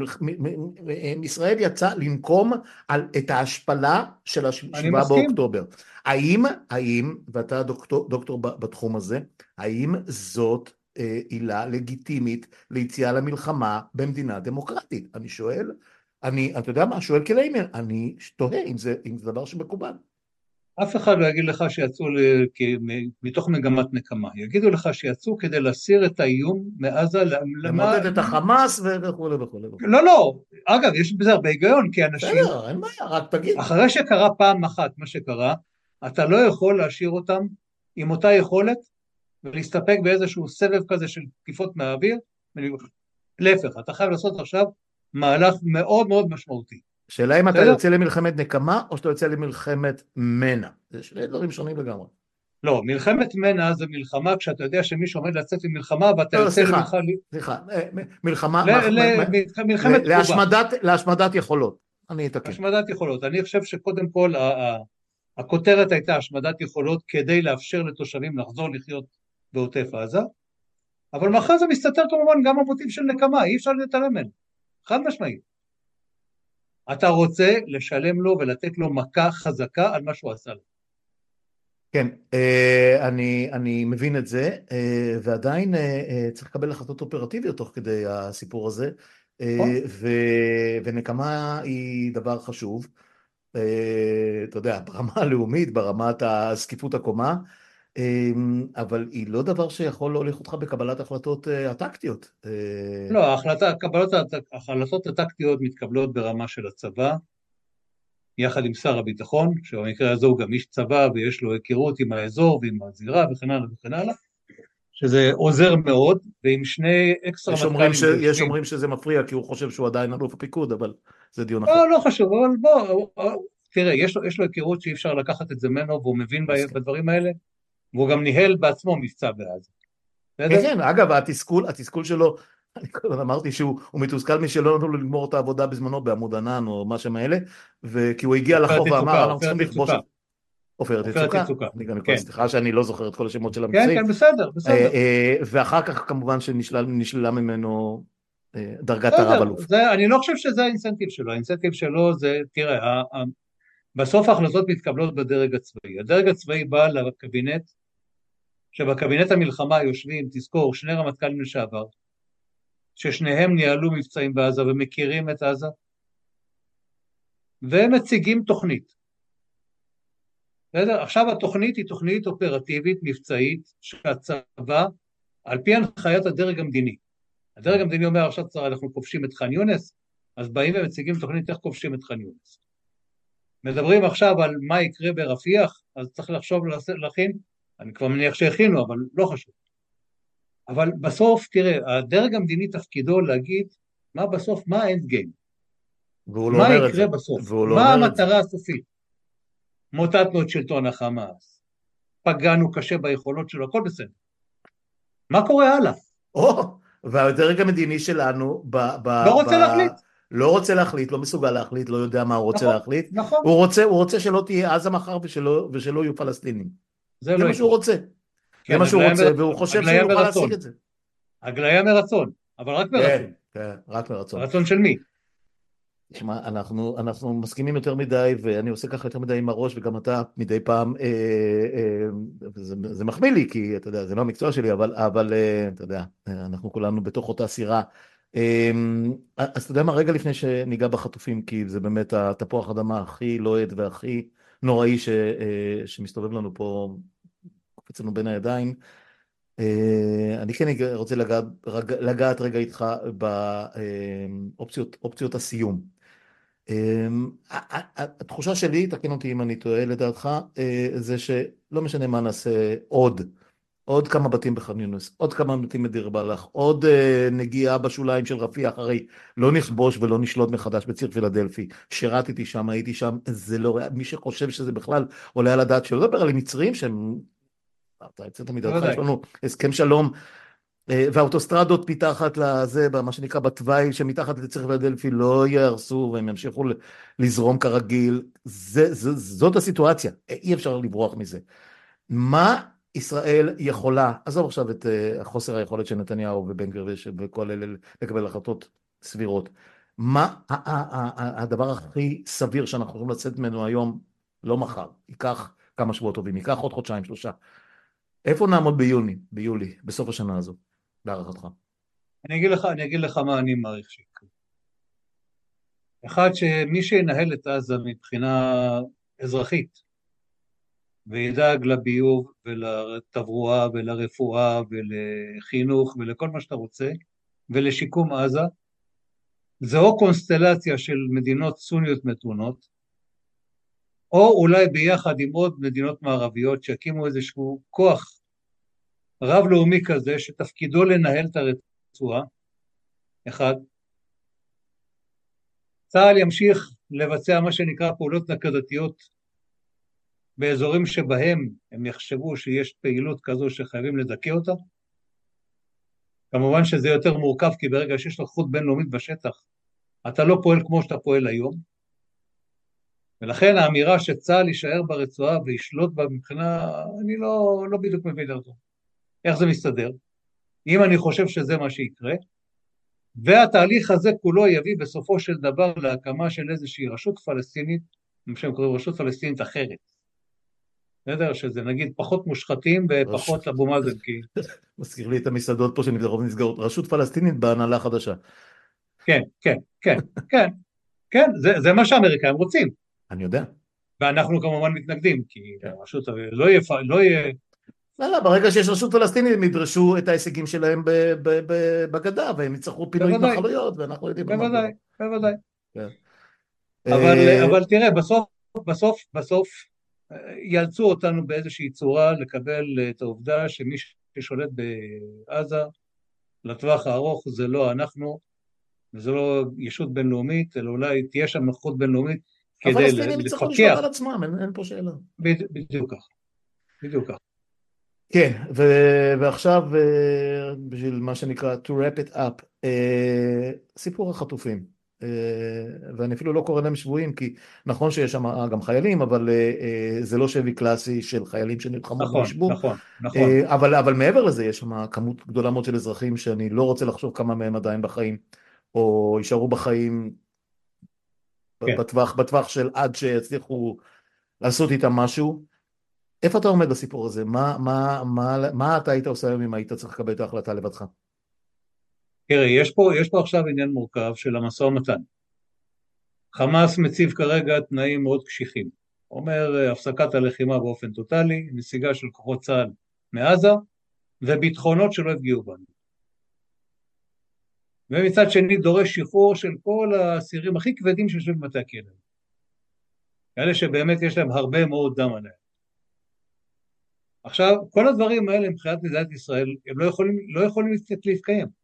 ישראל יצא לנקום על, את ההשפלה של השבעה באוקטובר. האם, האם, ואתה דוקטור, דוקטור בתחום הזה, האם זאת אה, עילה לגיטימית ליציאה למלחמה במדינה דמוקרטית? אני שואל, אני, אתה יודע מה, שואל כליימר, אני תוהה אם זה, אם זה דבר שמקובל. אף אחד לא יגיד לך שיצאו מתוך מגמת נקמה, יגידו לך שיצאו כדי להסיר את האיום מעזה למדד את החמאס וכולי וכולי. לא, לא, אגב, יש בזה הרבה היגיון, כי אנשים... בסדר, אין בעיה, רק תגיד. אחרי שקרה פעם אחת מה שקרה, אתה לא יכול להשאיר אותם עם אותה יכולת ולהסתפק באיזשהו סבב כזה של תקיפות מהאוויר, להפך, אתה חייב לעשות עכשיו מהלך מאוד מאוד משמעותי. שאלה אם אתה יוצא למלחמת נקמה או שאתה יוצא למלחמת מנע. זה שני דברים שונים לגמרי. לא, מלחמת מנע זה מלחמה כשאתה יודע שמישהו עומד לצאת למלחמה ואתה לא, יוצא למלחמה... סליחה, אה, מלחמה... מלחמת תגובה. להשמדת יכולות. אני אתקן. השמדת יכולות. אני חושב שקודם כל הכותרת הייתה השמדת יכולות כדי לאפשר לתושבים לחזור לחיות בעוטף עזה, אבל מאחר זה מסתתר כמובן גם המוטיב של נקמה, אי אפשר להתעלם ממנו. חד משמעית. אתה רוצה לשלם לו ולתת לו מכה חזקה על מה שהוא עשה לו. כן, אה, אני, אני מבין את זה, אה, ועדיין אה, צריך לקבל החלטות אופרטיביות תוך כדי הסיפור הזה. ו, ונקמה היא דבר חשוב, אתה יודע, ברמה הלאומית, ברמת הזקיפות הקומה, אבל היא לא דבר שיכול להוליך אותך בקבלת החלטות אה, הטקטיות. אה. לא, ההחלטה, קבלות, ההחלטות הטקטיות מתקבלות ברמה של הצבא, יחד עם שר הביטחון, שבמקרה הזה הוא גם איש צבא ויש לו היכרות עם האזור ועם הזירה וכן הלאה וכן הלאה, שזה עוזר מאוד, ועם שני אקסטרה מטכ"לים. ש... יש אומרים שזה מפריע כי הוא חושב שהוא עדיין אלוף הפיקוד, אבל זה דיון אחר. לא, לא חשוב, אבל בוא, תראה, יש לו, יש לו היכרות שאי אפשר לקחת את זה ממנו והוא מבין בדברים האלה. והוא גם ניהל בעצמו מבצע בעזה. כן, כן, אגב, התסכול, התסכול שלו, אני קודם אמרתי שהוא מתוסכל משלא נתנו לו לגמור את העבודה בזמנו בעמוד ענן או מה שהם האלה, וכי הוא הגיע לחוף ואמר, אנחנו צריכים לכבוש את... עופרת יצוקה. אני גם כן. סליחה שאני לא זוכר את כל השמות של המבצעים. כן, כן, בסדר, בסדר. אה, אה, ואחר כך כמובן שנשללה ממנו אה, דרגת הרב אלוף. אני לא חושב שזה האינסנטיב שלו, האינסנטיב שלו זה, תראה, בסוף ההחלטות מתקבלות בדרג הצבאי. הדרג הצבאי בא לקבינט שבקבינט המלחמה יושבים, תזכור, שני רמטכ"לים לשעבר, ששניהם ניהלו מבצעים בעזה ומכירים את עזה, והם מציגים תוכנית. בסדר? עכשיו התוכנית היא תוכנית אופרטיבית, מבצעית, שהצבא, על פי הנחיית הדרג המדיני. הדרג המדיני אומר עכשיו אנחנו כובשים את ח'אן יונס, אז באים ומציגים תוכנית איך כובשים את ח'אן יונס. מדברים עכשיו על מה יקרה ברפיח, אז צריך לחשוב להכין אני כבר מניח שהכינו, אבל לא חשוב. אבל בסוף, תראה, הדרג המדיני תפקידו להגיד מה בסוף, מה האנד גיים. והוא לא אומר את זה. מה יקרה בסוף? לא מה המטרה הסופית? מוטטנו את שלטון החמאס, פגענו קשה ביכולות שלו, הכל בסדר. מה קורה הלאה? או, והדרג המדיני שלנו, ב, ב, לא רוצה ב, להחליט. לא רוצה להחליט, לא מסוגל להחליט, לא יודע מה הוא רוצה נכון, להחליט. נכון. הוא רוצה, הוא רוצה שלא תהיה עזה מחר ושלא, ושלא יהיו פלסטינים. זה זה לא מה שהוא. רוצה. כן, זה מה שהוא רוצה, והוא חושב שהוא יוכל. להשיג את זה. הגליה מרצון, אבל רק כן, מרצון. כן, רק מרצון. רצון של מי? תשמע, אנחנו, אנחנו מסכימים יותר מדי, ואני עושה ככה יותר מדי עם הראש, וגם אתה מדי פעם, אה, אה, זה, זה מחמיא לי, כי אתה יודע, זה לא המקצוע שלי, אבל, אבל אה, אתה יודע, אנחנו כולנו בתוך אותה סירה. אה, אז אתה יודע מה, רגע לפני שניגע בחטופים, כי זה באמת התפוח אדמה הכי לוהט והכי נוראי ש, אה, שמסתובב לנו פה, קופץ לנו בין הידיים. אה, אני כן רוצה לגעת, לגעת רגע איתך באופציות אופציות הסיום. התחושה שלי, תקן אותי אם אני טועה לדעתך, אה, זה שלא משנה מה נעשה עוד, עוד כמה בתים בח'אן יונס, עוד כמה בתים בדיר בלח, עוד אה, נגיעה בשוליים של רפיח, הרי לא נכבוש ולא נשלוט מחדש בציר פילדלפי, שירתתי שם, הייתי שם, זה לא. מי שחושב שזה בכלל עולה על הדעת, שלא לדבר על המצרים שהם, אתה יוצאת מדעתך, בוודאי. יש לנו הסכם שלום אה, והאוטוסטרדות מתחת לזה, מה שנקרא בתוואי שמתחת לציר פילדלפי לא יהרסו והם ימשיכו לזרום כרגיל, זה, זה, זאת הסיטואציה, אי אפשר לברוח מזה. מה ישראל יכולה, עזוב עכשיו את אה, חוסר היכולת של נתניהו ובן גביר וכל אלה לקבל החלטות סבירות, מה הדבר הכי סביר שאנחנו יכולים לצאת ממנו היום, לא מחר, ייקח כמה שבועות טובים, ייקח עוד חודשיים שלושה, איפה נעמוד ביוני, ביולי, בסוף השנה הזו, להערכתך? אני אגיד לך, אני אגיד לך מה אני מעריך שיקרה. אחד, שמי שינהל את עזה מבחינה אזרחית, וידאג לביוב ולתברואה ולרפואה ולחינוך ולכל מה שאתה רוצה, ולשיקום עזה, זה או קונסטלציה של מדינות סוניות מתונות, או אולי ביחד עם עוד מדינות מערביות שיקימו איזשהו כוח רב-לאומי כזה שתפקידו לנהל את הרצועה, אחד. צה"ל ימשיך לבצע מה שנקרא פעולות נקדתיות באזורים שבהם הם יחשבו שיש פעילות כזו שחייבים לדכא אותה. כמובן שזה יותר מורכב, כי ברגע שיש נוכחות בינלאומית בשטח, אתה לא פועל כמו שאתה פועל היום. ולכן האמירה שצה"ל יישאר ברצועה וישלוט בה מבחינה, אני לא, לא בדיוק מבין אותו. איך זה מסתדר? אם אני חושב שזה מה שיקרה, והתהליך הזה כולו יביא בסופו של דבר להקמה של איזושהי רשות פלסטינית, מה שהם קוראים רשות פלסטינית אחרת. בסדר? שזה נגיד פחות מושחתים ופחות רשות. אבו מאזן, כי... מזכיר לי את המסעדות פה שנפתחות ונסגרות, רשות פלסטינית בהנהלה חדשה. כן, כן, כן, כן, כן, זה, זה מה שהאמריקאים רוצים. אני יודע. ואנחנו כמובן מתנגדים, כי כן. הרשות לא יהיה, לא יהיה, לא, לא, ברגע שיש רשות פלסטינית הם ידרשו את ההישגים שלהם בגדה והם יצטרכו פינוי. התנחלויות ואנחנו יודעים בוודאי. בוודאי. כן. אבל, אה, אבל תראה, בסוף, בסוף, בסוף יאלצו אותנו באיזושהי צורה לקבל את העובדה שמי ששולט בעזה לטווח הארוך זה לא אנחנו, וזה לא ישות בינלאומית, אלא אולי תהיה שם נוכחות בינלאומית כדי הפלסטינים יצטרכו לשלוט לפקח. על עצמם, אין, אין פה שאלה. בד- בדיוק ככה. בדיוק ככה. כן, ו- ועכשיו אה, בשביל מה שנקרא to wrap it up, אה, סיפור החטופים, ואני אפילו לא קורא להם שבויים כי נכון שיש שם גם חיילים, אבל אה, אה, זה לא שבי קלאסי של חיילים שנלחמו נכון, ונשבו, נכון, נכון. אה, אבל, אבל מעבר לזה יש שם כמות גדולה מאוד של אזרחים שאני לא רוצה לחשוב כמה מהם עדיין בחיים, או יישארו בחיים כן. בטווח, בטווח של עד שיצליחו לעשות איתם משהו. איפה אתה עומד בסיפור הזה? מה, מה, מה, מה אתה היית עושה היום אם היית צריך לקבל את ההחלטה לבדך? תראה, יש יש פה עכשיו עניין מורכב של המשא ומתן. חמאס מציב כרגע תנאים מאוד קשיחים. אומר אה, הפסקת הלחימה באופן טוטאלי, נסיגה של כוחות צה"ל מעזה, וביטחונות שלא יפגעו בנו. ומצד שני דורש שחרור של כל האסירים הכי כבדים שיושבים בבתי הכלא. כאלה שבאמת יש להם הרבה מאוד דם עליהם. עכשיו, כל הדברים האלה מבחינת מדינת ישראל, הם לא יכולים, לא יכולים להתקיים.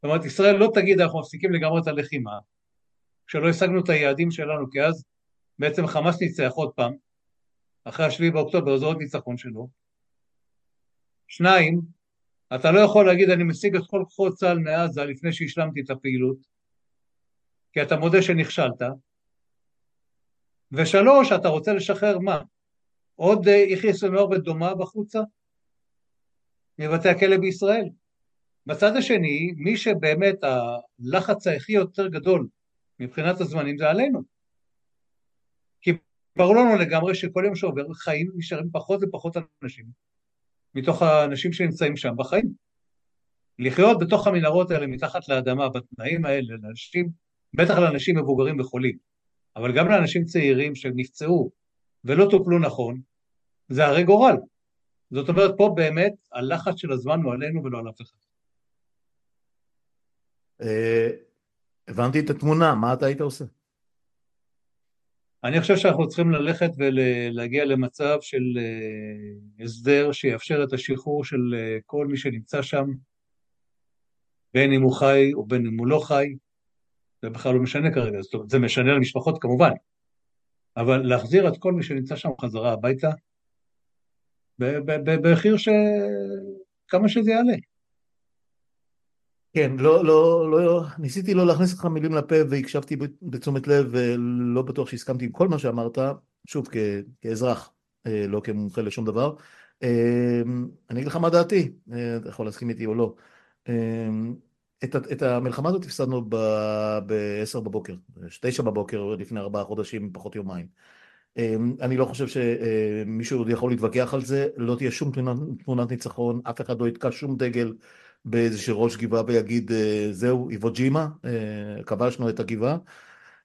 זאת אומרת, ישראל לא תגיד, אנחנו מפסיקים לגמרי את הלחימה, כשלא השגנו את היעדים שלנו, כי אז בעצם חמאס ניצח עוד פעם, אחרי השביעי באוקטובר, זה עוד ניצחון שלו. שניים, אתה לא יכול להגיד, אני משיג את כל כוחות צה"ל מעזה לפני שהשלמתי את הפעילות, כי אתה מודה שנכשלת, ושלוש, אתה רוצה לשחרר מה? עוד אה, יחיא סנואר ודומה בחוצה? מבתי הכלא בישראל. בצד השני, מי שבאמת הלחץ הכי יותר גדול מבחינת הזמנים זה עלינו. כי ברור לנו לגמרי שכל יום שעובר חיים נשארים פחות ופחות אנשים מתוך האנשים שנמצאים שם בחיים. לחיות בתוך המנהרות האלה מתחת לאדמה בתנאים האלה לאנשים, בטח לאנשים מבוגרים וחולים, אבל גם לאנשים צעירים שנפצעו ולא טופלו נכון, זה הרי גורל. זאת אומרת, פה באמת הלחץ של הזמן הוא עלינו ולא על אף אחד. אה, הבנתי את התמונה, מה אתה היית עושה? אני חושב שאנחנו צריכים ללכת ולהגיע למצב של אה, הסדר שיאפשר את השחרור של אה, כל מי שנמצא שם, בין אם הוא חי או בין אם הוא לא חי, זה בכלל לא משנה כרגע, זאת אומרת, זה משנה למשפחות כמובן, אבל להחזיר את כל מי שנמצא שם חזרה הביתה, במחיר ש... כמה שזה יעלה. כן, לא, לא, לא, ניסיתי לא להכניס לך מילים לפה והקשבתי בתשומת לב ולא בטוח שהסכמתי עם כל מה שאמרת, שוב, כ, כאזרח, אה, לא כמומחה לשום דבר. אה, אני אגיד לך מה דעתי, אה, אתה יכול להסכים איתי או לא. את, את המלחמה הזאת הפסדנו ב-10 בבוקר, 9 בבוקר לפני ארבעה חודשים, פחות יומיים. אני לא חושב שמישהו עוד יכול להתווכח על זה, לא תהיה שום תמונת, תמונת ניצחון, אף אחד לא יתקע שום דגל באיזשהו ראש גבעה ויגיד אה, זהו איבוג'ימה, אה, כבשנו את הגבעה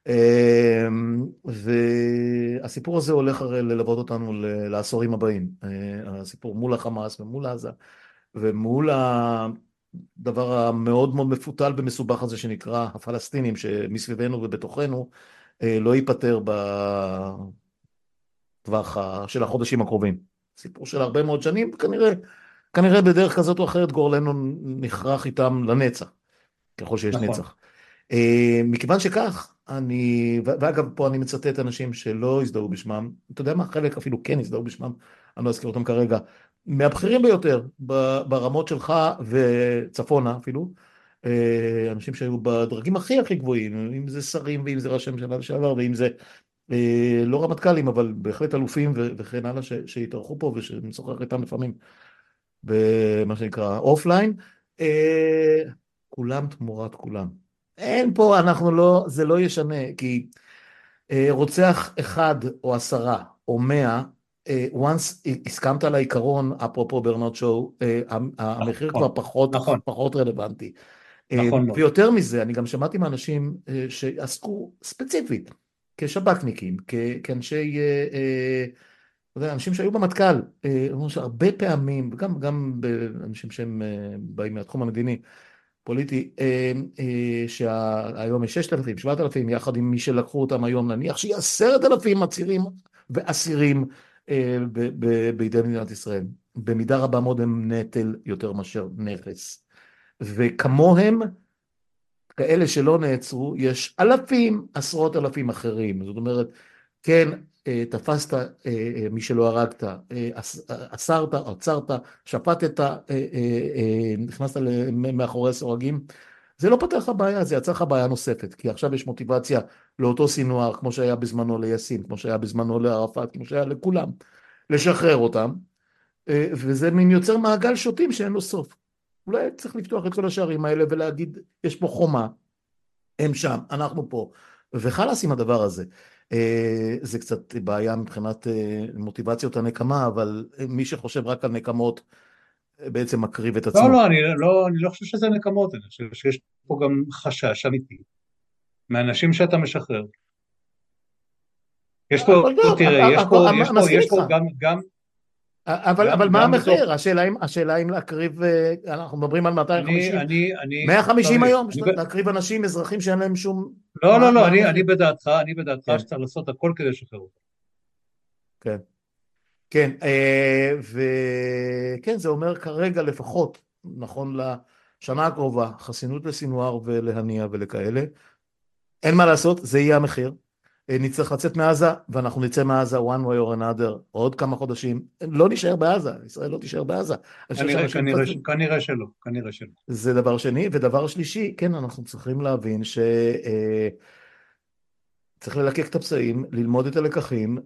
אה, והסיפור הזה הולך הרי ללוות אותנו לעשורים הבאים, הסיפור מול החמאס ומול עזה ומול הדבר המאוד מאוד מפותל ומסובך הזה שנקרא הפלסטינים שמסביבנו ובתוכנו לא ייפתר בטווח של החודשים הקרובים. סיפור של הרבה מאוד שנים, כנראה כנראה בדרך כזאת או אחרת גורלנו נכרח איתם לנצח, ככל שיש נכון. נצח. Uh, מכיוון שכך, אני, ואגב פה אני מצטט אנשים שלא הזדהו בשמם, אתה יודע מה, חלק אפילו כן הזדהו בשמם, אני לא אזכיר אותם כרגע, מהבכירים ביותר ברמות שלך וצפונה אפילו, uh, אנשים שהיו בדרגים הכי הכי גבוהים, אם זה שרים ואם זה ראשי ממשלה לשעבר ואם זה uh, לא רמטכ"לים אבל בהחלט אלופים וכן הלאה שהתארחו פה ושנשוחח איתם לפעמים במה שנקרא offline, אה, כולם תמורת כולם. אין פה, אנחנו לא, זה לא ישנה, כי אה, רוצח אחד או עשרה או מאה, אה, once הסכמת על העיקרון, אפרופו ברנרד שואו, אה, המחיר נכון, כבר פחות, נכון. פחות רלוונטי. אה, נכון. ויותר מזה, אני גם שמעתי מאנשים אה, שעסקו ספציפית, כשב"כניקים, כאנשי... אה, אה, יודע, אנשים שהיו במטכ"ל, אה, הרבה פעמים, וגם גם אנשים שהם אה, באים מהתחום המדיני, פוליטי, אה, שהיום יש ששת אלפים, שבעת אלפים, יחד עם מי שלקחו אותם היום, נניח שיהיה עשרת אלפים עצירים ואסירים בידי מדינת ישראל. במידה רבה מאוד הם נטל יותר מאשר נכס. וכמוהם, כאלה שלא נעצרו, יש אלפים, עשרות אלפים אחרים. זאת אומרת, כן, תפסת אה, אה, מי שלא הרגת, אסרת, עצרת, שפטת, נכנסת מאחורי הסורגים, זה לא פתר לך בעיה, זה יצר לך בעיה נוספת, כי עכשיו יש מוטיבציה לאותו סינואר, כמו שהיה בזמנו ליאסין, כמו שהיה בזמנו לערפאת, כמו שהיה לכולם, לשחרר אותם, וזה מין יוצר מעגל שוטים שאין לו סוף. אולי צריך לפתוח את כל השערים האלה ולהגיד, יש פה חומה, הם שם, אנחנו פה, וחלאס עם הדבר הזה. אה, זה קצת בעיה מבחינת אה, מוטיבציות הנקמה, אבל מי שחושב רק על נקמות אה, בעצם מקריב את עצמו. לא, לא, אני לא, אני לא חושב שזה נקמות, אני חושב שיש פה גם חשש אמיתי מאנשים שאתה משחרר. יש פה, לא, תראה, יש פה, יש פה, יש פה גם, גם, אבל, אבל מה המחיר? השאלה אם, השאלה אם להקריב, אה, אנחנו מדברים על 250, אני, אני, 150 אני, היום, אני, להקריב אנשים, אזרחים שאין להם שום... לא, לא, לא, אני, אני בדעתך, אני בדעתך כן. שצריך לעשות הכל כדי לשחרר אותם. כן, כן, אה, וכן, זה אומר כרגע לפחות, נכון לשנה הקרובה, חסינות לסינואר ולהניע ולכאלה. אין מה לעשות, זה יהיה המחיר. נצטרך לצאת מעזה, ואנחנו נצא מעזה one way or another עוד כמה חודשים. לא נשאר בעזה, ישראל לא תישאר בעזה. כנראה, כנראה, כנראה שלא, כנראה שלא. זה דבר שני. ודבר שלישי, כן, אנחנו צריכים להבין ש... צריך ללקק את הפצעים, ללמוד את הלקחים,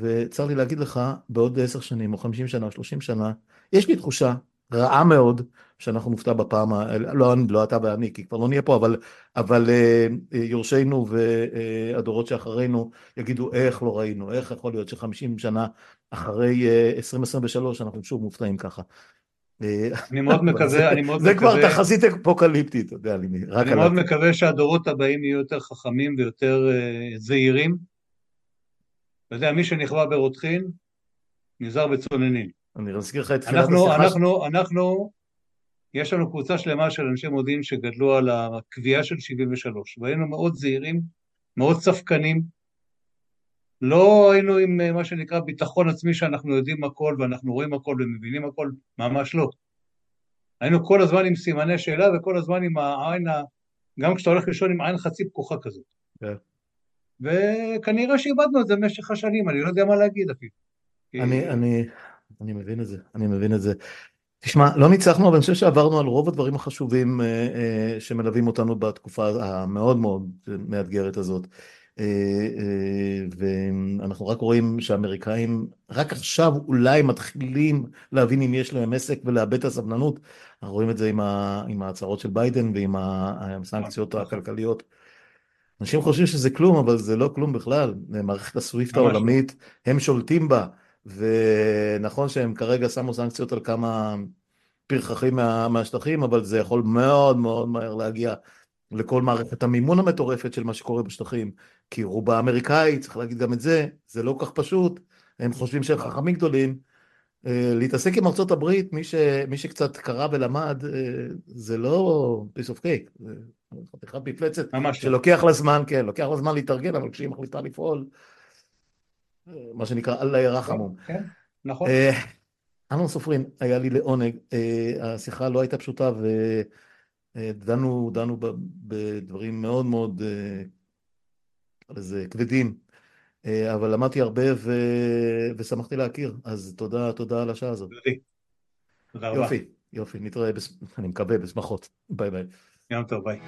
וצר לי להגיד לך, בעוד עשר שנים או חמישים שנה או שלושים שנה, יש לי תחושה רעה מאוד שאנחנו נופתע בפעם, לא, לא אתה ואני, כי כבר לא נהיה פה, אבל, אבל אה, יורשינו והדורות שאחרינו יגידו איך לא ראינו, איך יכול להיות שחמישים שנה אחרי 2023 אה, אנחנו שוב מופתעים ככה. אני מאוד מקווה, אני מאוד מקווה... זה כבר תחזית אפוקליפטית, אתה יודע, אני רק... אני מאוד מקווה שהדורות הבאים יהיו יותר חכמים ויותר זהירים. אתה יודע, מי שנכווה ברותחין, נזהר בצוננין. אני מזכיר לך את תחילת השיחה... אנחנו, אנחנו, אנחנו, יש לנו קבוצה שלמה של אנשי מודיעין שגדלו על הקביעה של 73, והיינו מאוד זהירים, מאוד ספקנים, לא היינו עם אה, מה שנקרא ביטחון עצמי שאנחנו יודעים הכל ואנחנו רואים הכל ומבינים הכל, ממש לא. היינו כל הזמן עם סימני שאלה וכל הזמן עם העין, גם כשאתה הולך לישון עם עין חצי פקוחה כזאת. Yeah. כן. וכנראה שאיבדנו את זה במשך השנים, אני לא יודע מה להגיד אפילו. אני, אני, אני מבין את זה, אני מבין את זה. תשמע, לא ניצחנו, אבל אני חושב שעברנו על רוב הדברים החשובים אה, אה, שמלווים אותנו בתקופה המאוד מאוד מאתגרת הזאת. אה, אה, ואנחנו רק רואים שהאמריקאים רק עכשיו אולי מתחילים להבין אם יש להם עסק ולאבד את הסבלנות. אנחנו רואים את זה עם, ה, עם ההצהרות של ביידן ועם הסנקציות הכלכליות. אנשים חושבים שזה כלום, אבל זה לא כלום בכלל. מערכת הסוויפט לא. העולמית, הם שולטים בה, ונכון שהם כרגע שמו סנקציות על כמה פרחחים מה, מהשטחים, אבל זה יכול מאוד מאוד מהר להגיע לכל מערכת המימון המטורפת של מה שקורה בשטחים, כי רובה אמריקאי, צריך להגיד גם את זה, זה לא כל כך פשוט, הם חושבים שהם חכמים גדולים. אה, להתעסק עם ארצות הברית, מי, ש, מי שקצת קרא ולמד, אה, זה לא piece of cake, זה חתיכת מפלצת, לא. שלוקח לה זמן, כן, לוקח לה זמן להתארגן, אבל כשהיא מחליטה לפעול, מה שנקרא, אללה ירחמו. כן, נכון. אמנון סופרין, היה לי לעונג, השיחה לא הייתה פשוטה, ו... דנו, דנו בדברים מאוד מאוד כבדים, אבל למדתי הרבה ו... ושמחתי להכיר, אז תודה, תודה על השעה הזאת. תודה רבה. יופי, יופי, נתראה, בס... אני מקווה, בשמחות. ביי ביי. יום טוב, ביי.